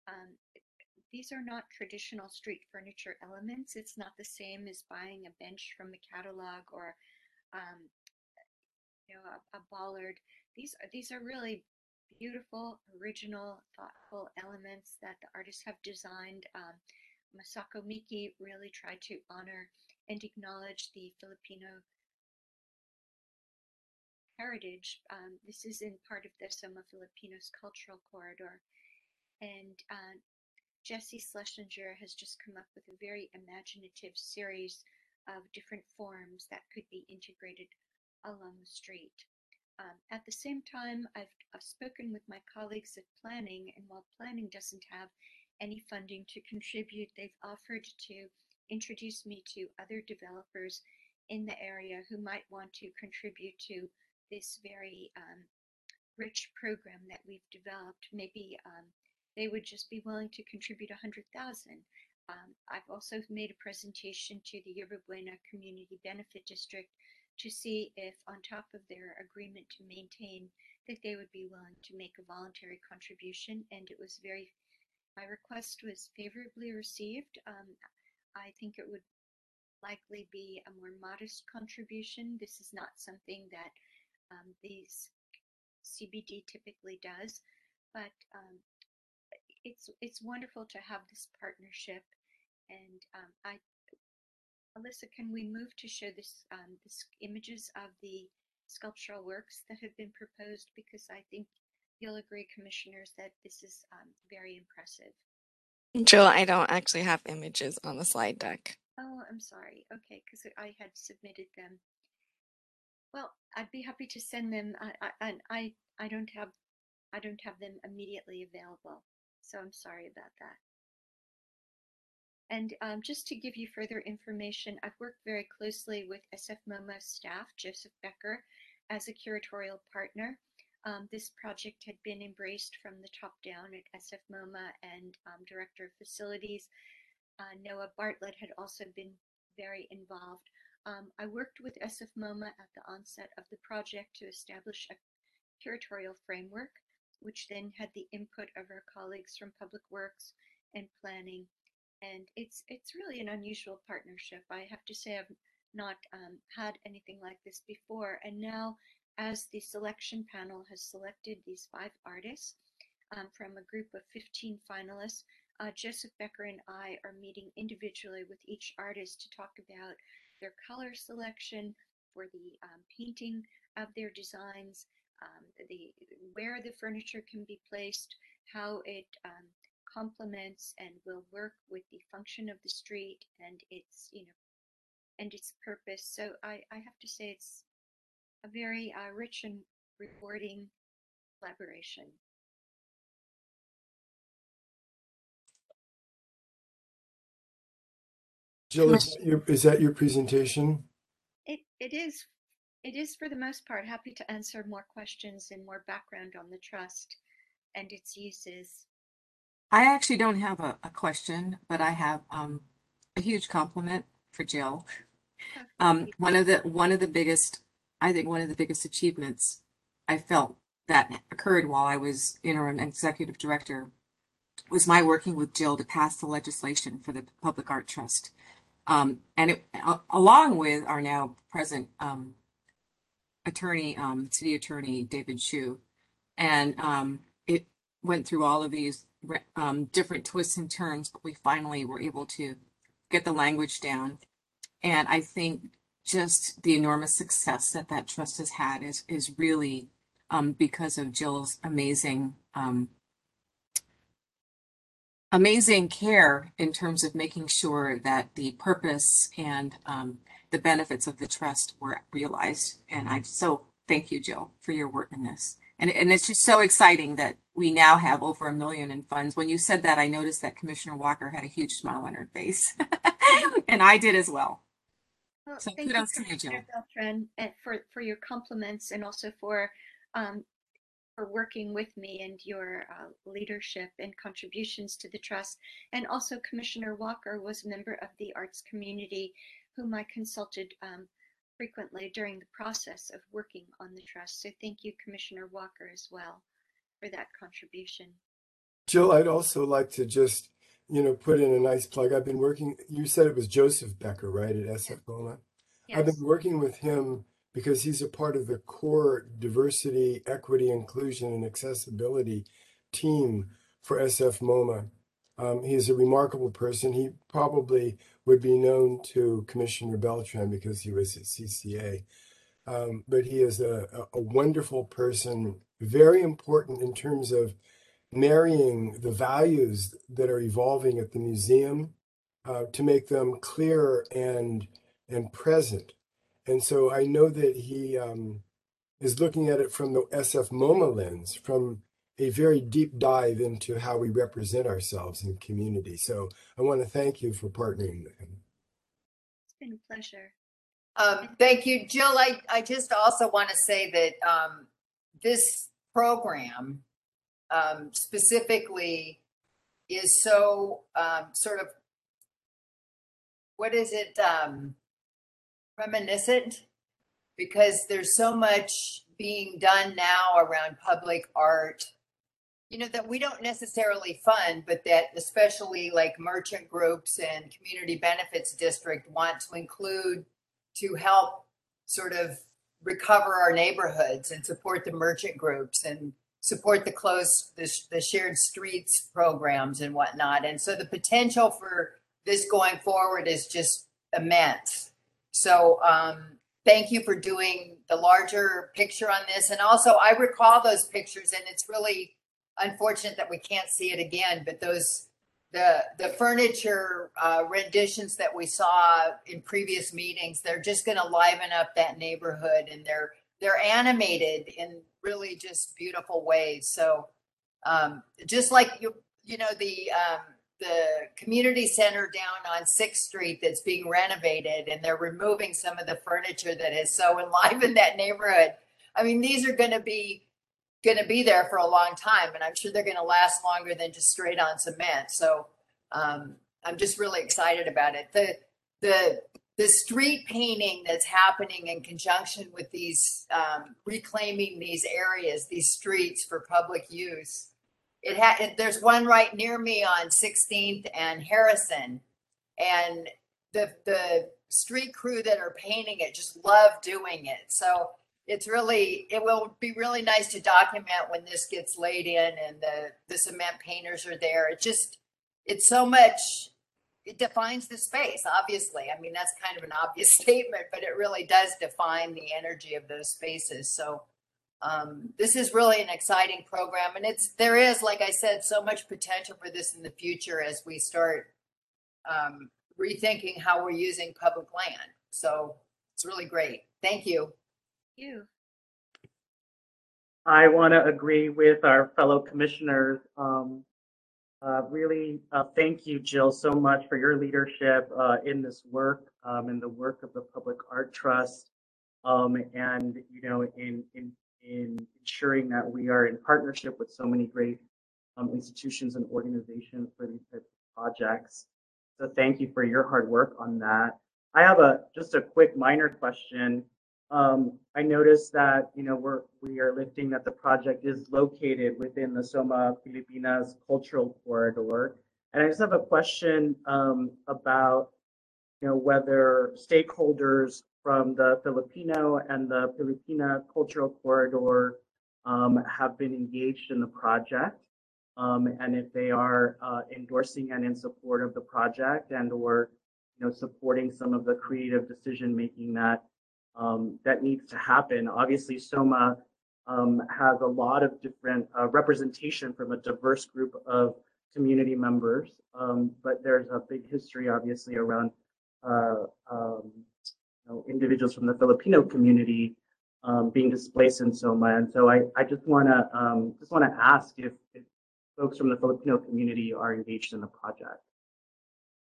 Um, these are not traditional street furniture elements. It's not the same as buying a bench from a catalog or, um, you know, a, a bollard. These are these are really beautiful, original, thoughtful elements that the artists have designed. Um, Masako Miki really tried to honor and acknowledge the Filipino heritage. Um, this is in part of the Soma Filipinas cultural corridor. And uh, Jesse Schlesinger has just come up with a very imaginative series of different forms that could be integrated along the street. Um, at the same time, I've, I've spoken with my colleagues at planning, and while planning doesn't have any funding to contribute, they've offered to introduce me to other developers in the area who might want to contribute to this very um, rich program that we've developed. Maybe um, they would just be willing to contribute 100,000. Um, I've also made a presentation to the Yerba Buena Community Benefit District to see if on top of their agreement to maintain that they would be willing to make a voluntary contribution and it was very my request was favorably received um, i think it would likely be a more modest contribution. This is not something that um, these cbd typically does but um, it's it's wonderful to have this partnership and um, i Alyssa, can we move to show this, um, this images of the sculptural works that have been proposed? Because I think you'll agree, commissioners, that this is um, very impressive. Jill, I don't actually have images on the slide deck. Oh, I'm sorry. Okay, because I had submitted them. Well, I'd be happy to send them. I, I, I, I don't have, I don't have them immediately available, so I'm sorry about that. And um, just to give you further information, I've worked very closely with SF MoMA staff, Joseph Becker, as a curatorial partner. Um, this project had been embraced from the top down at SF MoMA and um, Director of Facilities. Uh, Noah Bartlett had also been very involved. Um, I worked with SF MoMA at the onset of the project to establish a curatorial framework, which then had the input of our colleagues from Public Works and Planning and it's it's really an unusual partnership. I have to say I've not um, had anything like this before, and now as the selection panel has selected these five artists um, from a group of 15 finalists, uh, Joseph Becker and I are meeting individually with each artist to talk about their color selection for the um, painting of their designs, um, the where the furniture can be placed, how it um, complements and will work with the function of the street and its you know and its purpose. So i i have to say it's a very uh, rich and rewarding collaboration. Jill, is that your, is that your presentation? it it is it is for the most part. Happy to answer more questions and more background on the trust and its uses I actually don't have a, a question, but I have um, a huge compliment for Jill. Um, one of the one of the biggest, I think, one of the biggest achievements I felt that occurred while I was interim executive director was my working with Jill to pass the legislation for the Public Art Trust, um, and it, along with our now present um, attorney, um, city attorney David Shu, and um, it went through all of these um, different twists and turns, but we finally were able to get the language down. And I think just the enormous success that that trust has had is is really um, because of Jill's amazing um, amazing care in terms of making sure that the purpose and um, the benefits of the trust were realized. And I so thank you, Jill, for your work in this. And, and it's just so exciting that we now have over a million in funds. When you said that, I noticed that Commissioner Walker had a huge smile on her face. and I did as well. Well, So thank kudos to you, Jill. Beltran, and for, for your compliments and also for, um, for working with me and your uh, leadership and contributions to the trust. And also Commissioner Walker was a member of the arts community whom I consulted um, frequently during the process of working on the trust. So thank you, Commissioner Walker, as well for that contribution. Jill, I'd also like to just, you know, put in a nice plug. I've been working, you said it was Joseph Becker, right, at SF MoMA? I've been working with him because he's a part of the core diversity, equity, inclusion, and accessibility team for SF MoMA. Um, he is a remarkable person. He probably would be known to Commissioner Beltran because he was at CCA. Um, but he is a a wonderful person, very important in terms of marrying the values that are evolving at the museum uh, to make them clear and and present. And so I know that he um, is looking at it from the SF MoMA lens, from a very deep dive into how we represent ourselves in community. So I want to thank you for partnering with him. It's been a pleasure. Um, thank you, Jill. I, I just also want to say that, um, this program, um, specifically is so, um, sort of, what is it, um, reminiscent? Because there's so much being done now around public art, you know, that we don't necessarily fund, but that especially like merchant groups and community benefits district want to include to help sort of recover our neighborhoods and support the merchant groups and support the close the, the shared streets programs and whatnot. And so the potential for this going forward is just immense. So um, thank you for doing the larger picture on this. And also i recall those pictures and it's really unfortunate that we can't see it again but those the the furniture uh, renditions that we saw in previous meetings they're just going to liven up that neighborhood and they're they're animated in really just beautiful ways. So um, just like you you know the um, the community center down on sixth street that's being renovated and they're removing some of the furniture that has so enlivened that neighborhood. I mean these are going to be going to be there for a long time and i'm sure they're going to last longer than just straight on cement. So um, i'm just really excited about it. The the the street painting that's happening in conjunction with these um, reclaiming these areas these streets for public use it had there's one right near me on 16th and harrison and the the street crew that are painting it just love doing it. So it's really it will be really nice to document when this gets laid in and the the cement painters are there. It just it's so much it defines the space obviously. I mean that's kind of an obvious statement but it really does define the energy of those spaces. So um, this is really an exciting program and it's there is like i said so much potential for this in the future as we start um, rethinking how we're using public land. So it's really great. Thank you You. I want to agree with our fellow commissioners. Um, uh, really, uh, thank you, Jill, so much for your leadership uh, in this work, um, in the work of the Public Art Trust, um, and you know, in in in ensuring that we are in partnership with so many great um, institutions and organizations for these types of projects. So thank you for your hard work on that. I have a just a quick minor question. Um, I noticed that you know we're we are lifting that the project is located within the Soma Filipinas cultural corridor, and I just have a question um, about you know whether stakeholders from the Filipino and the Filipina cultural corridor um, have been engaged in the project, um, and if they are uh, endorsing and in support of the project and or you know supporting some of the creative decision making that um, that needs to happen. Obviously, Soma um, has a lot of different uh, representation from a diverse group of community members, um, but there's a big history, obviously, around uh, um, you know, individuals from the Filipino community um, being displaced in Soma. And so I, I just want to um, just want to ask if, if folks from the Filipino community are engaged in the project.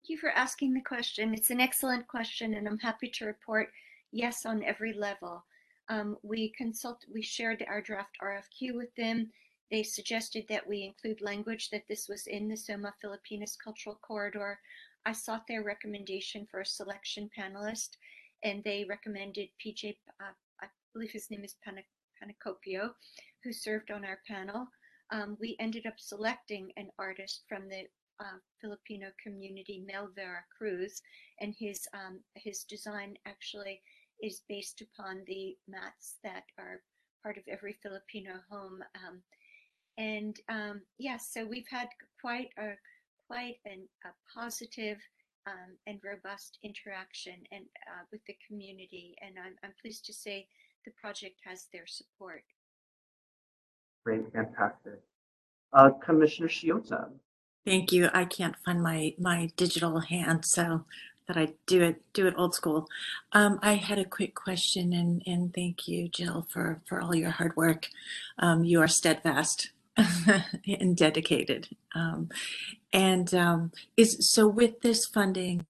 Thank you for asking the question. It's an excellent question, and I'm happy to report yes on every level. Um, we consult, we shared our draft RFQ with them. They suggested that we include language that this was in the Soma Filipinas Cultural Corridor. I sought their recommendation for a selection panelist, and they recommended PJ, uh, I believe his name is Panacopio, who served on our panel. Um, we ended up selecting an artist from the uh, Filipino community, Mel Vera Cruz, and his um, his design actually is based upon the mats that are part of every Filipino home. Um, and um, yes, so we've had quite a quite an, a positive um, and robust interaction and uh, with the community, and I'm, I'm pleased to say the project has their support. Great, fantastic. Uh, Commissioner Shiota. Thank you. I can't find my my digital hand, so that I do it do it old school. Um, I had a quick question, and and thank you, Jill, for for all your hard work. Um, you are steadfast and dedicated. Um, and um, is so with this funding.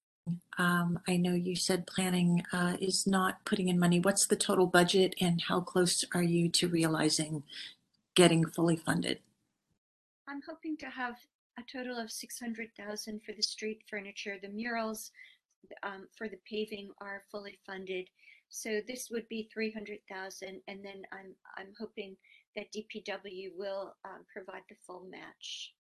Um, I know you said planning uh, is not putting in money. What's the total budget, and how close are you to realizing getting fully funded? I'm hoping to have a total of 600,000 for the street furniture. The murals um, for the paving are fully funded. So this would be 300,000 and then I'm I'm hoping that DPW will um, provide the full match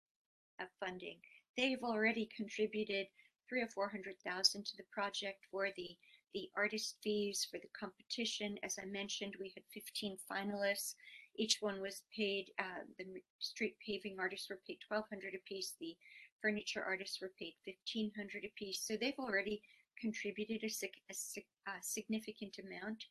of funding. They've already contributed three or 400,000 to the project for the the artist fees for the competition. As I mentioned, we had 15 finalists each one was paid, uh, the street paving artists were paid 1200 apiece. The furniture artists were paid 1500 apiece. So they've already contributed a, a, a significant amount.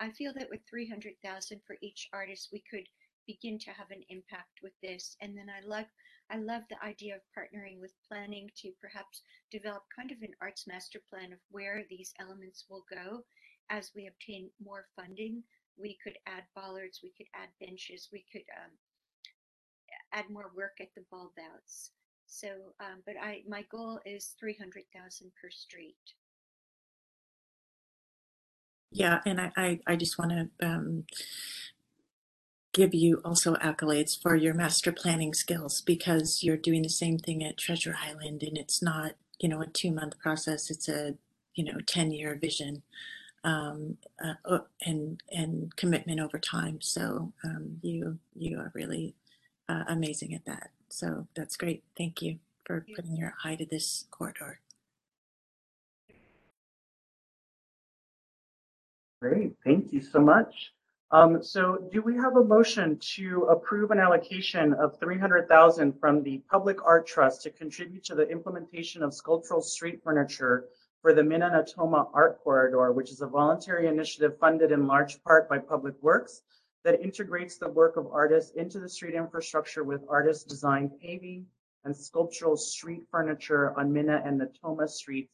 I feel that with 300,000 for each artist, we could begin to have an impact with this. And then I love, I love the idea of partnering with planning to perhaps develop kind of an arts master plan of where these elements will go as we obtain more funding we could add bollards, we could add benches, we could um, add more work at the bulb outs. So, um, but I, my goal is 300,000 per street. Yeah, and I, I, I just want to um, give you also accolades for your master planning skills because you're doing the same thing at Treasure Island and it's not, you know, a two month process, it's a, you know, 10 year vision um, uh, and and commitment over time. So um, you you are really uh, amazing at that. So that's great. Thank you for putting your eye to this corridor. Great, thank you so much. Um, so do we have a motion to approve an allocation of 300,000 from the Public Art Trust to contribute to the implementation of sculptural street furniture for the Minna Natoma Art Corridor, which is a voluntary initiative funded in large part by Public Works that integrates the work of artists into the street infrastructure with artist designed paving and sculptural street furniture on Minna and Natoma streets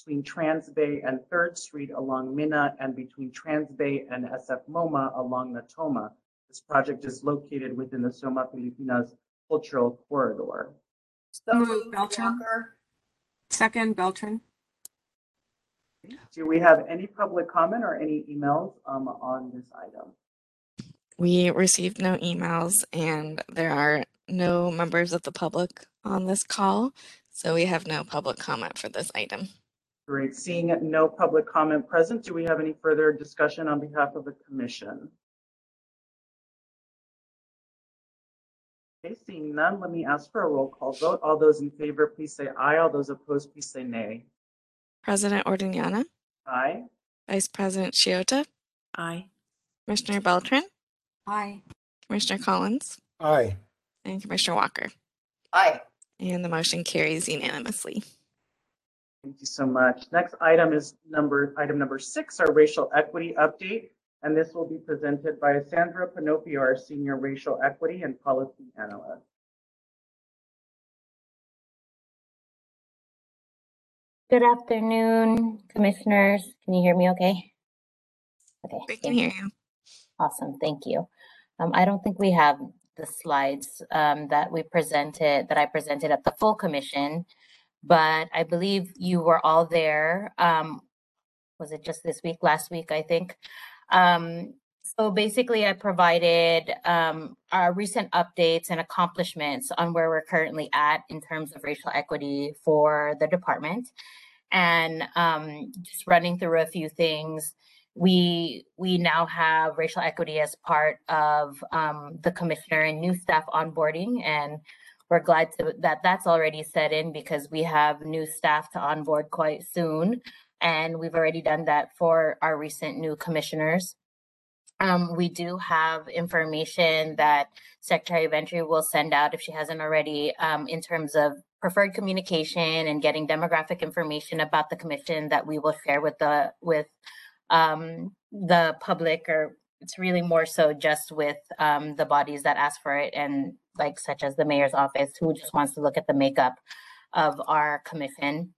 between Trans Bay and 3rd Street along Minna, and between Trans Bay and SF MoMA along Natoma. This project is located within the Soma Filipinas Cultural Corridor. So moved, Beltran. Second, Beltran. Do we have any public comment or any emails um, on this item? We received no emails and there are no members of the public on this call, so we have no public comment for this item. Great. Seeing no public comment present, do we have any further discussion on behalf of the commission? Okay, seeing none, let me ask for a roll call vote. All those in favor, please say aye. All those opposed, please say nay. President Ordeñana, Aye. Vice President Shiota, Aye. Commissioner Beltran, Aye. Commissioner Collins, Aye. and Commissioner Walker. Aye. And the motion carries unanimously. Thank you so much. Next item is number, item number six, our racial equity update. And this will be presented by Sandra Panopio, our Senior Racial Equity and Policy Analyst. Good afternoon, commissioners. Can you hear me okay? Okay. We can hear you. you. Awesome, thank you. Um, I don't think we have the slides um, that we presented, that I presented at the full commission, but I believe you were all there. Um, was it just this week, last week, I think? Um, so basically, I provided um, our recent updates and accomplishments on where we're currently at in terms of racial equity for the department. And um, just running through a few things, we we now have racial equity as part of um, the commissioner and new staff onboarding, and we're glad to, that that's already set in because we have new staff to onboard quite soon, and we've already done that for our recent new commissioners. Um, we do have information that Secretary Entry will send out if she hasn't already um, in terms of preferred communication and getting demographic information about the commission that we will share with the with um, the public or it's really more so just with um, the bodies that ask for it and like such as the mayor's office who just wants to look at the makeup of our commission.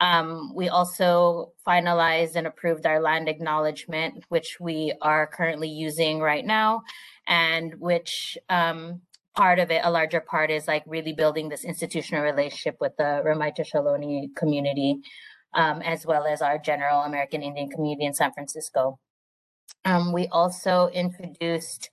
Um, we also finalized and approved our land acknowledgement, which we are currently using right now, and which um, part of it, a larger part, is like really building this institutional relationship with the Ramaytush Ohlone community, um, as well as our general American Indian community in San Francisco. Um, we also introduced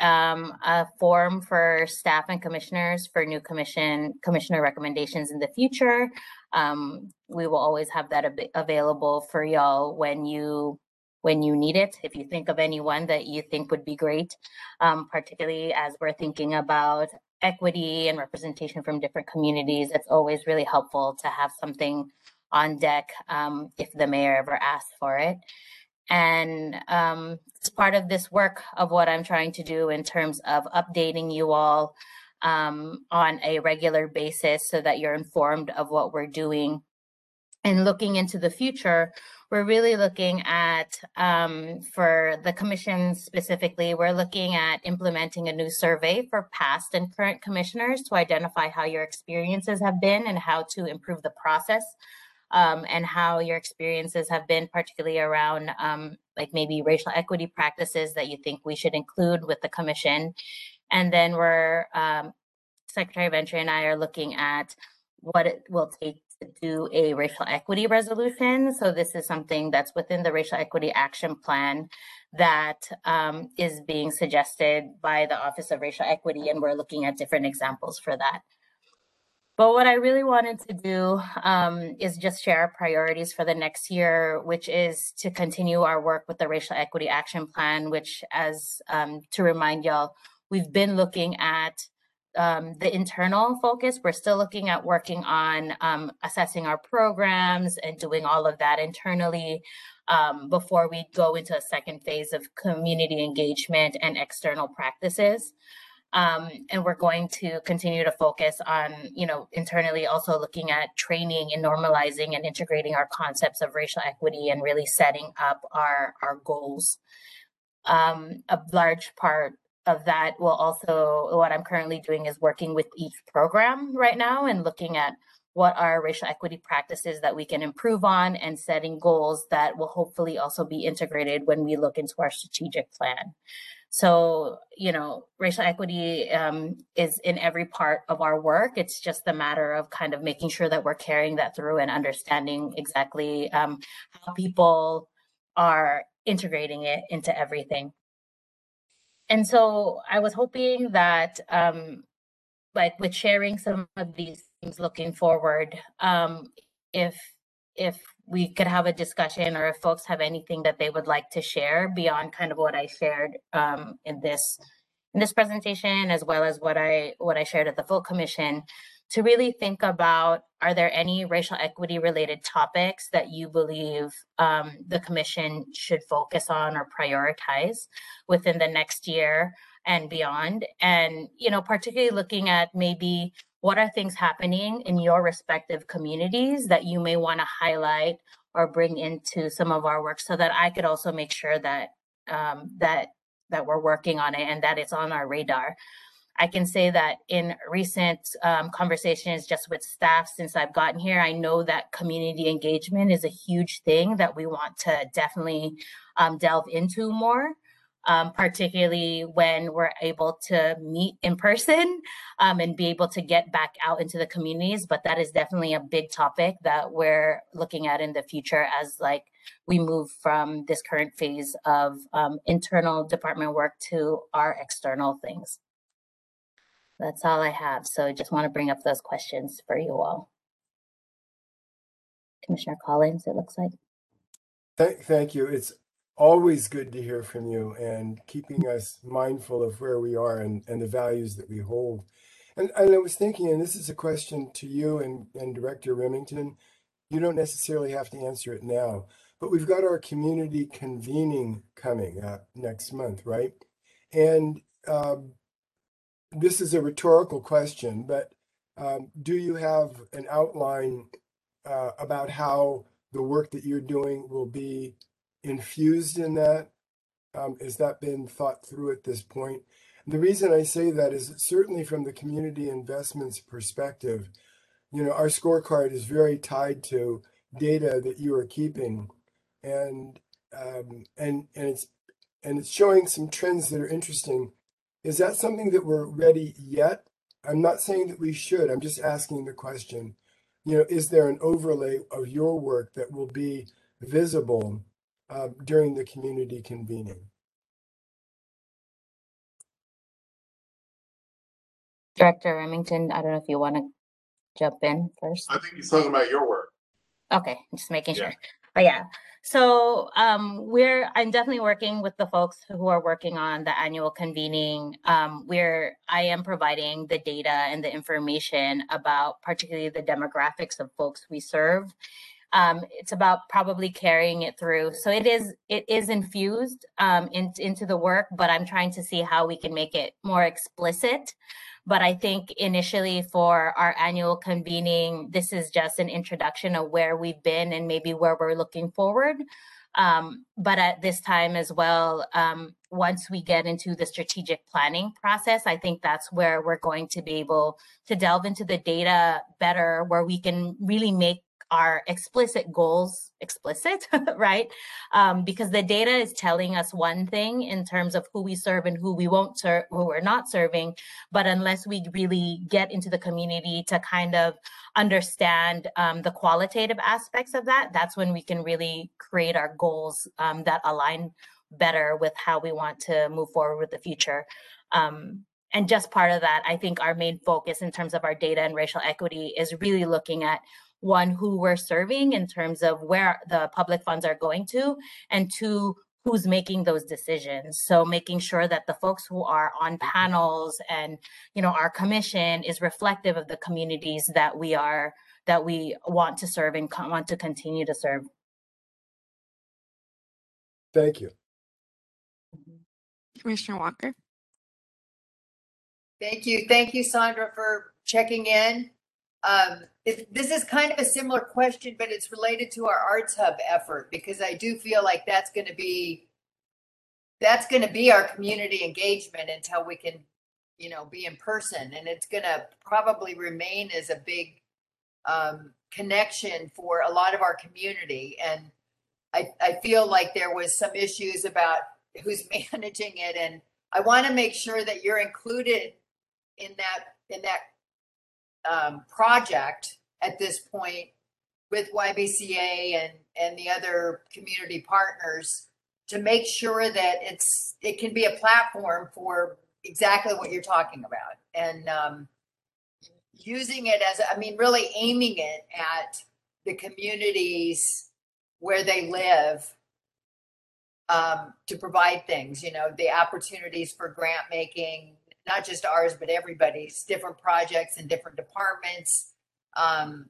um, a form for staff and commissioners for new commission commissioner recommendations in the future. Um, we will always have that ab- available for y'all when you when you need it. If you think of anyone that you think would be great, um, particularly as we're thinking about equity and representation from different communities, it's always really helpful to have something on deck um, if the mayor ever asks for it. And um, it's part of this work of what I'm trying to do in terms of updating you all um, on a regular basis so that you're informed of what we're doing. And looking into the future, we're really looking at, um, for the commission specifically, we're looking at implementing a new survey for past and current commissioners to identify how your experiences have been and how to improve the process um, and how your experiences have been, particularly around um, like maybe racial equity practices that you think we should include with the commission. And then we're, um, Secretary Entry and I are looking at what it will take to do a racial equity resolution. So this is something that's within the Racial Equity Action Plan that um, is being suggested by the Office of Racial Equity, and we're looking at different examples for that. But what I really wanted to do um, is just share our priorities for the next year, which is to continue our work with the Racial Equity Action Plan, which, as um, to remind y'all, we've been looking at um, the internal focus. We're still looking at working on um, assessing our programs and doing all of that internally um, before we go into a second phase of community engagement and external practices. Um, and we're going to continue to focus on, you know, internally also looking at training and normalizing and integrating our concepts of racial equity and really setting up our our goals. Um, a large part of that will also what I'm currently doing is working with each program right now and looking at what are racial equity practices that we can improve on and setting goals that will hopefully also be integrated when we look into our strategic plan. So, you know, racial equity um, is in every part of our work. It's just a matter of kind of making sure that we're carrying that through and understanding exactly um, how people are integrating it into everything. and so I was hoping that, um, like with sharing some of these things looking forward, um, if if we could have a discussion or if folks have anything that they would like to share beyond kind of what I shared um, in this in this presentation, as well as what I what I shared at the full commission, to really think about are there any racial equity related topics that you believe um, the commission should focus on or prioritize within the next year and beyond? And you know particularly looking at maybe what are things happening in your respective communities that you may want to highlight or bring into some of our work so that i could also make sure that um, that that we're working on it and that it's on our radar I can say that in recent um, conversations just with staff since I've gotten here, I know that community engagement is a huge thing that we want to definitely um, delve into more. Um, particularly when we're able to meet in person um, and be able to get back out into the communities. But that is definitely a big topic that we're looking at in the future as like we move from this current phase of um, internal department work to our external things. That's all I have. So I just want to bring up those questions for you all. Commissioner Collins, it looks like. Thank, thank you. It's always good to hear from you and keeping us mindful of where we are and, and the values that we hold. And, and I was thinking, and this is a question to you and, and Director Remington. You don't necessarily have to answer it now, but we've got our community convening coming up next month, right? And um, this is a rhetorical question, but um, do you have an outline uh, about how the work that you're doing will be infused in that? Um, has that been thought through at this point? And the reason I say that is that certainly from the community investments perspective, you know, our scorecard is very tied to data that you are keeping, and um, and and it's and it's showing some trends that are interesting is that something that we're ready yet? I'm not saying that we should. I'm just asking the question. You know, is there an overlay of your work that will be visible uh, during the community convening? Director Remington, I don't know if you want to jump in first. I think he's talking about your work. Okay, just making Yeah. sure. But yeah, so um, we're I'm definitely working with the folks who are working on the annual convening. Um, where I am providing the data and the information about particularly the demographics of folks we serve. Um, it's about probably carrying it through. So it is it is infused um, in, into the work, but I'm trying to see how we can make it more explicit but I think initially for our annual convening, this is just an introduction of where we've been and maybe where we're looking forward. Um, but at this time as well, um, once we get into the strategic planning process, I think that's where we're going to be able to delve into the data better, where we can really make our explicit goals explicit, right? Um, because the data is telling us one thing in terms of who we serve and who we won't serve, who we're not serving. But unless we really get into the community to kind of understand um, the qualitative aspects of that, that's when we can really create our goals um, that align better with how we want to move forward with the future. Um, and just part of that, I think our main focus in terms of our data and racial equity is really looking at one who we're serving in terms of where the public funds are going to and two who's making those decisions. So making sure that the folks who are on mm-hmm. panels and you know our commission is reflective of the communities that we are that we want to serve and want to continue to serve. Thank you. Commissioner walker? Thank you. Thank you, Sandra, for checking in. Um, it, this is kind of a similar question, but it's related to our Arts Hub effort because I do feel like that's going to be that's going to be our community engagement until we can, you know, be in person, and it's going to probably remain as a big um, connection for a lot of our community. And I, I feel like there was some issues about who's managing it, and I want to make sure that you're included in that in that um, project at this point with YBCA and and the other community partners to make sure that it's, it can be a platform for exactly what you're talking about. And, um, using it as, I mean, really aiming it at the communities where they live um, to provide things, you know, the opportunities for grant making, not just ours, but everybody's different projects and different departments. Um,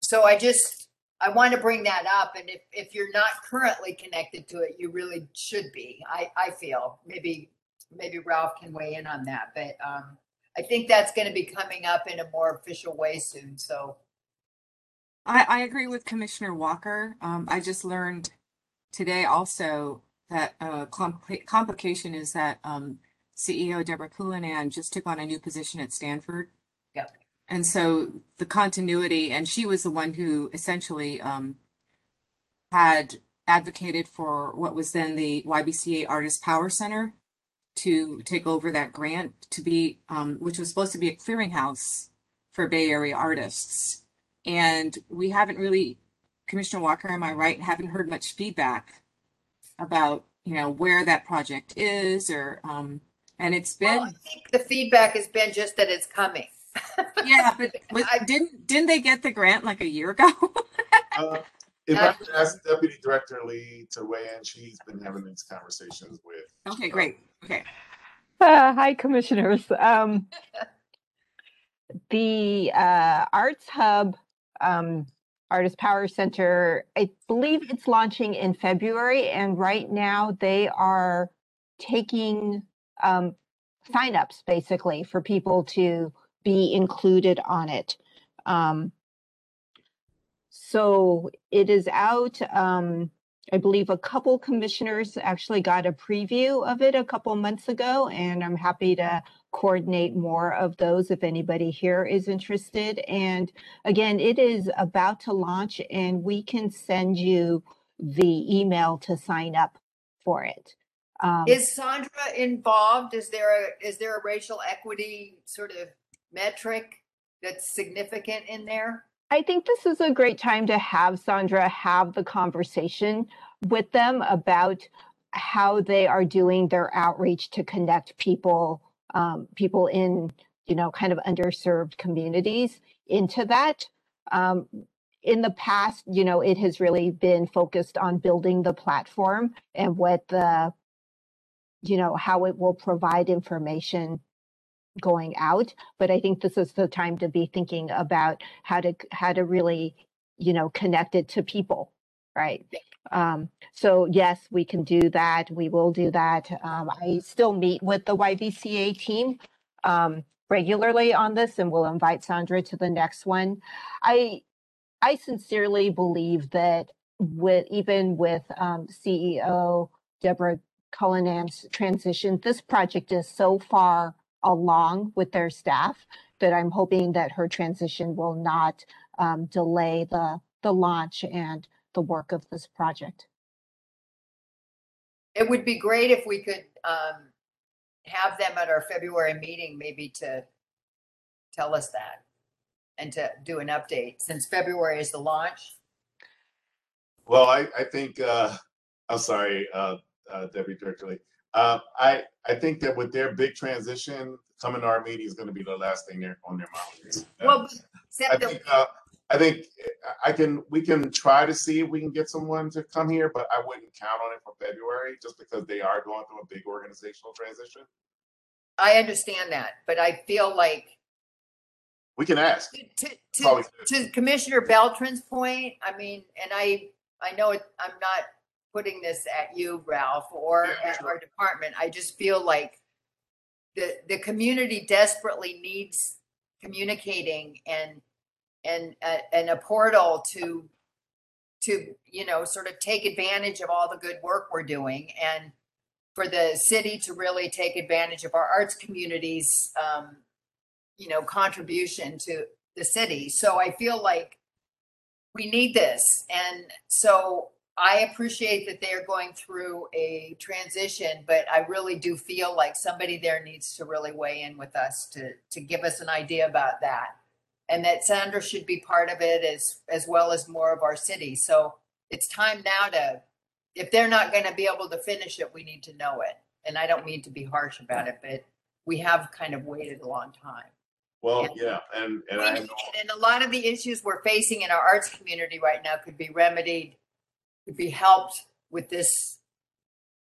so I just, I want to bring that up. And if, if you're not currently connected to it, you really should be. I, I feel maybe, maybe Ralph can weigh in on that, but um, I think that's going to be coming up in a more official way soon. So I, I agree with Commissioner Walker. Um, I just learned today also that uh, compl- complication is that um, CEO Deborah Cullinan just took on a new position at Stanford. Yep. And so the continuity, and she was the one who essentially um, had advocated for what was then the YBCA Artist Power Center to take over that grant to be, um, which was supposed to be a clearinghouse for Bay Area artists. And we haven't really, Commissioner Walker, am I right? Haven't heard much feedback about, you know, where that project is or, um, and it's been. well, I think the feedback has been just that it's coming. Yeah, but was, didn't didn't they get the grant like a year ago? Uh, If I could ask Deputy Director Lee to weigh in, she's been having these conversations with. okay, great. Okay. Uh, hi, commissioners. Um, the uh, Arts Hub um, Artist Power Center, I believe it's launching in February, and right now they are taking um, signups basically for people to be included on it. Um, so it is out. Um, I believe a couple commissioners actually got a preview of it a couple months ago, and I'm happy to coordinate more of those if anybody here is interested. And again, it is about to launch, and we can send you the email to sign up for it. Um, Is Sandra involved? Is there a, is there a racial equity sort of metric that's significant in there? I think this is a great time to have Sandra have the conversation with them about how they are doing their outreach to connect people, um, people in, you know, kind of underserved communities into that. Um, in the past, you know, it has really been focused on building the platform and what the, you know, how it will provide information going out but i think this is the time to be thinking about how to how to really you know connect it to people right? Um so yes we can do that we will do that. Um i still meet with the YBCA team um regularly on this and we'll invite sandra to the next one. I i sincerely believe that with even with um ceo deborah cullinan's transition this project is so far along with their staff that I'm hoping that her transition will not um, delay the the launch and the work of this project. It would be great if we could um, have them at our February meeting, maybe to tell us that and to do an update since February is the launch. Well, I, I think, uh, I'm sorry, uh, uh, Director Lee. Uh, I, I think that with their big transition, coming to our meeting is gonna be the last thing they're on their mind. Uh, Well, I think, uh, I think I can, we can try to see if we can get someone to come here, but I wouldn't count on it for February, just because they are going through a big organizational transition. I understand that, but I feel like We can ask. to, to, to Commissioner Beltran's point, I mean, and I, I know it, I'm not putting this at you, Ralph, or Yeah, at sure. our department. I just feel like the, the community desperately needs communicating and, and, uh, and a portal to, to, you know, sort of take advantage of all the good work we're doing and for the city to really take advantage of our arts communities, um, you know, contribution to the city. So I feel like we need this. And so I appreciate that they're going through a transition, but I really do feel like somebody there needs to really weigh in with us to, to give us an idea about that. And that Sandra should be part of it as, as well as more of our city. So it's time now to if they're not going to be able to finish it, we need to know it. And I don't mean to be harsh about it, but we have kind of waited a long time. Well, Yeah. yeah, and, and I And a lot of the issues we're facing in our arts community right now could be remedied, be helped with this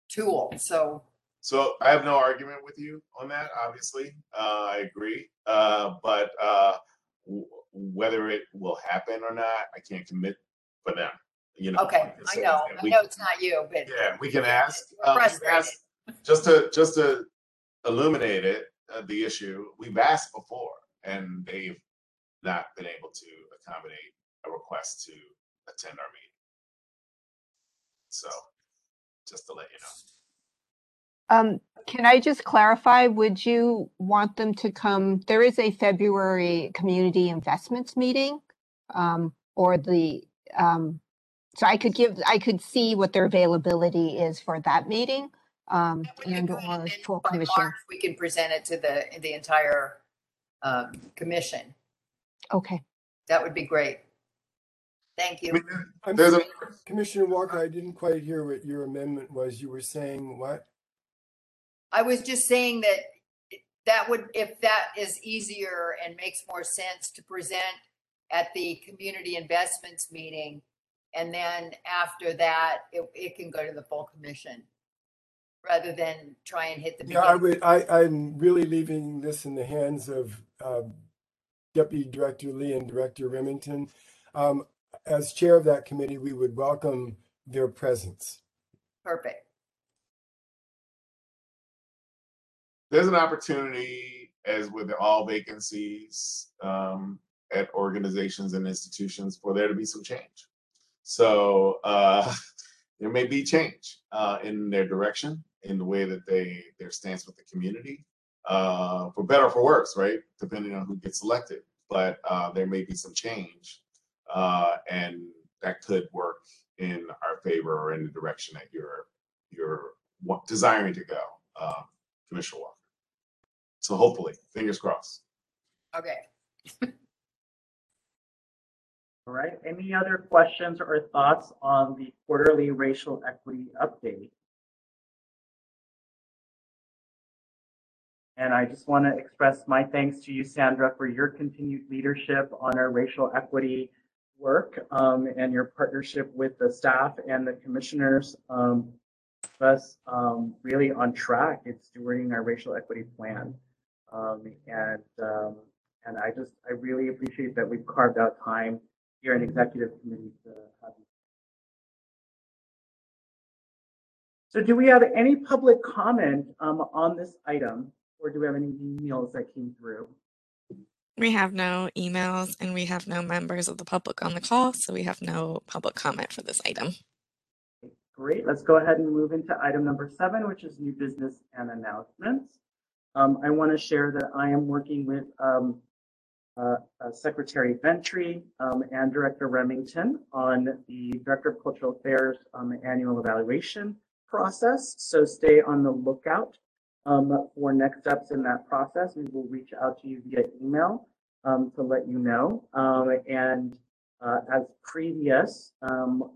tool. So so I have no argument with you on that, obviously. Uh, I agree. Uh, but, uh, w- whether it will happen or not, I can't commit for them, you know. Okay, I know, and I we- know it's not you, but. Yeah, we can ask. We're uh, asked- Just to, just to illuminate it, uh, the issue, we've asked before and they've not been able to accommodate a request to attend our meeting. So, just to let you know. Um, can I just clarify, would you want them to come, there is a February community investments meeting? Um, or the, um, so I could give, I could see what their availability is for that meeting. Um, That and or and full commission. March, We can present it to the, the entire um, commission. Okay. That would be great. Thank you. I'm There's a, sorry, Commissioner Walker, I didn't quite hear what your amendment was. You were saying what? I was just saying that that would, if that is easier and makes more sense to present at the community investments meeting. And then after that, it, it can go to the full commission. Rather than try and hit the Yeah, I beginning. would, I, I'm really leaving this in the hands of um, Deputy Director Lee and Director Remington. Um, As chair of that committee, we would welcome their presence. Perfect. there's an opportunity, as with all vacancies, um, at organizations and institutions, for there to be some change. So, uh, there may be change, uh, in their direction, in the way that they, their stance with the community, uh, for better or for worse, right? Depending on who gets elected, but, uh, there may be some change. Uh, and that could work in our favor or in the direction that you're, you're wa- desiring to go, uh, Commissioner Walker. So hopefully, fingers crossed. Okay. All right, any other questions or thoughts on the quarterly racial equity update? And I just want to express my thanks to you, Sandra, for your continued leadership on our racial equity work um, and your partnership with the staff and the commissioners. Um, us um, really on track. It's stewarding our racial equity plan. Um, and um, and I just I really appreciate that we've carved out time here in executive committee to have. So do we have any public comment um, on this item, or do we have any emails that came through? We have no emails and we have no members of the public on the call, so we have no public comment for this item. Great, let's go ahead and move into item number seven, which is new business and announcements. Um, I want to share that I am working with um, uh, uh, Secretary Ventry um, and Director Remington on the Director of Cultural Affairs um, annual evaluation process. So stay on the lookout um, for next steps in that process. We will reach out to you via email um, to let you know. Um, and uh, as previous, um,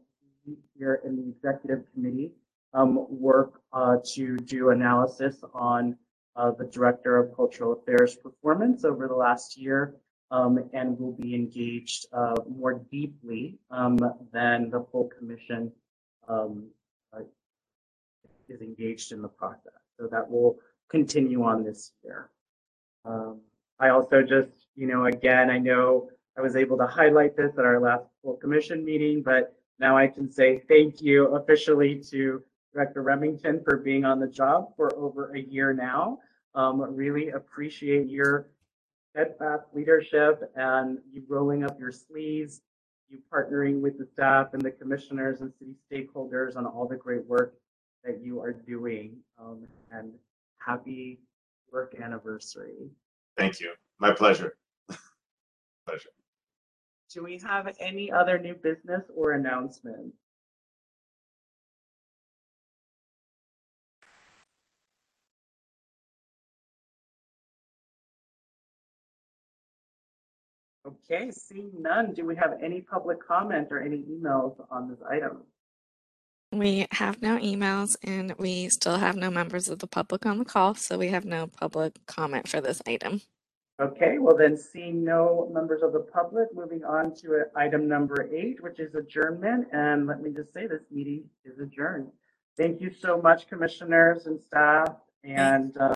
here in the executive committee um, work uh, to do analysis on uh, the Director of Cultural Affairs performance over the last year um, and will be engaged uh, more deeply than the full commission uh, is engaged in the process. So that will continue on this year. Um, I also just, you know, again, I know I was able to highlight this at our last full commission meeting, but now I can say thank you officially to Director Remington for being on the job for over a year now. Um, really appreciate your steadfast leadership and you rolling up your sleeves, you partnering with the staff and the commissioners and city stakeholders on all the great work that you are doing. Um, and happy work anniversary. Thank you. My pleasure. pleasure. Do we have any other new business or announcements? Okay, seeing none, do we have any public comment or any emails on this item? We have no emails and we still have no members of the public on the call, so we have no public comment for this item. Okay, well then seeing no members of the public, moving on to item number eight, which is adjournment. And let me just say this meeting is adjourned. Thank you so much, commissioners and staff. And uh,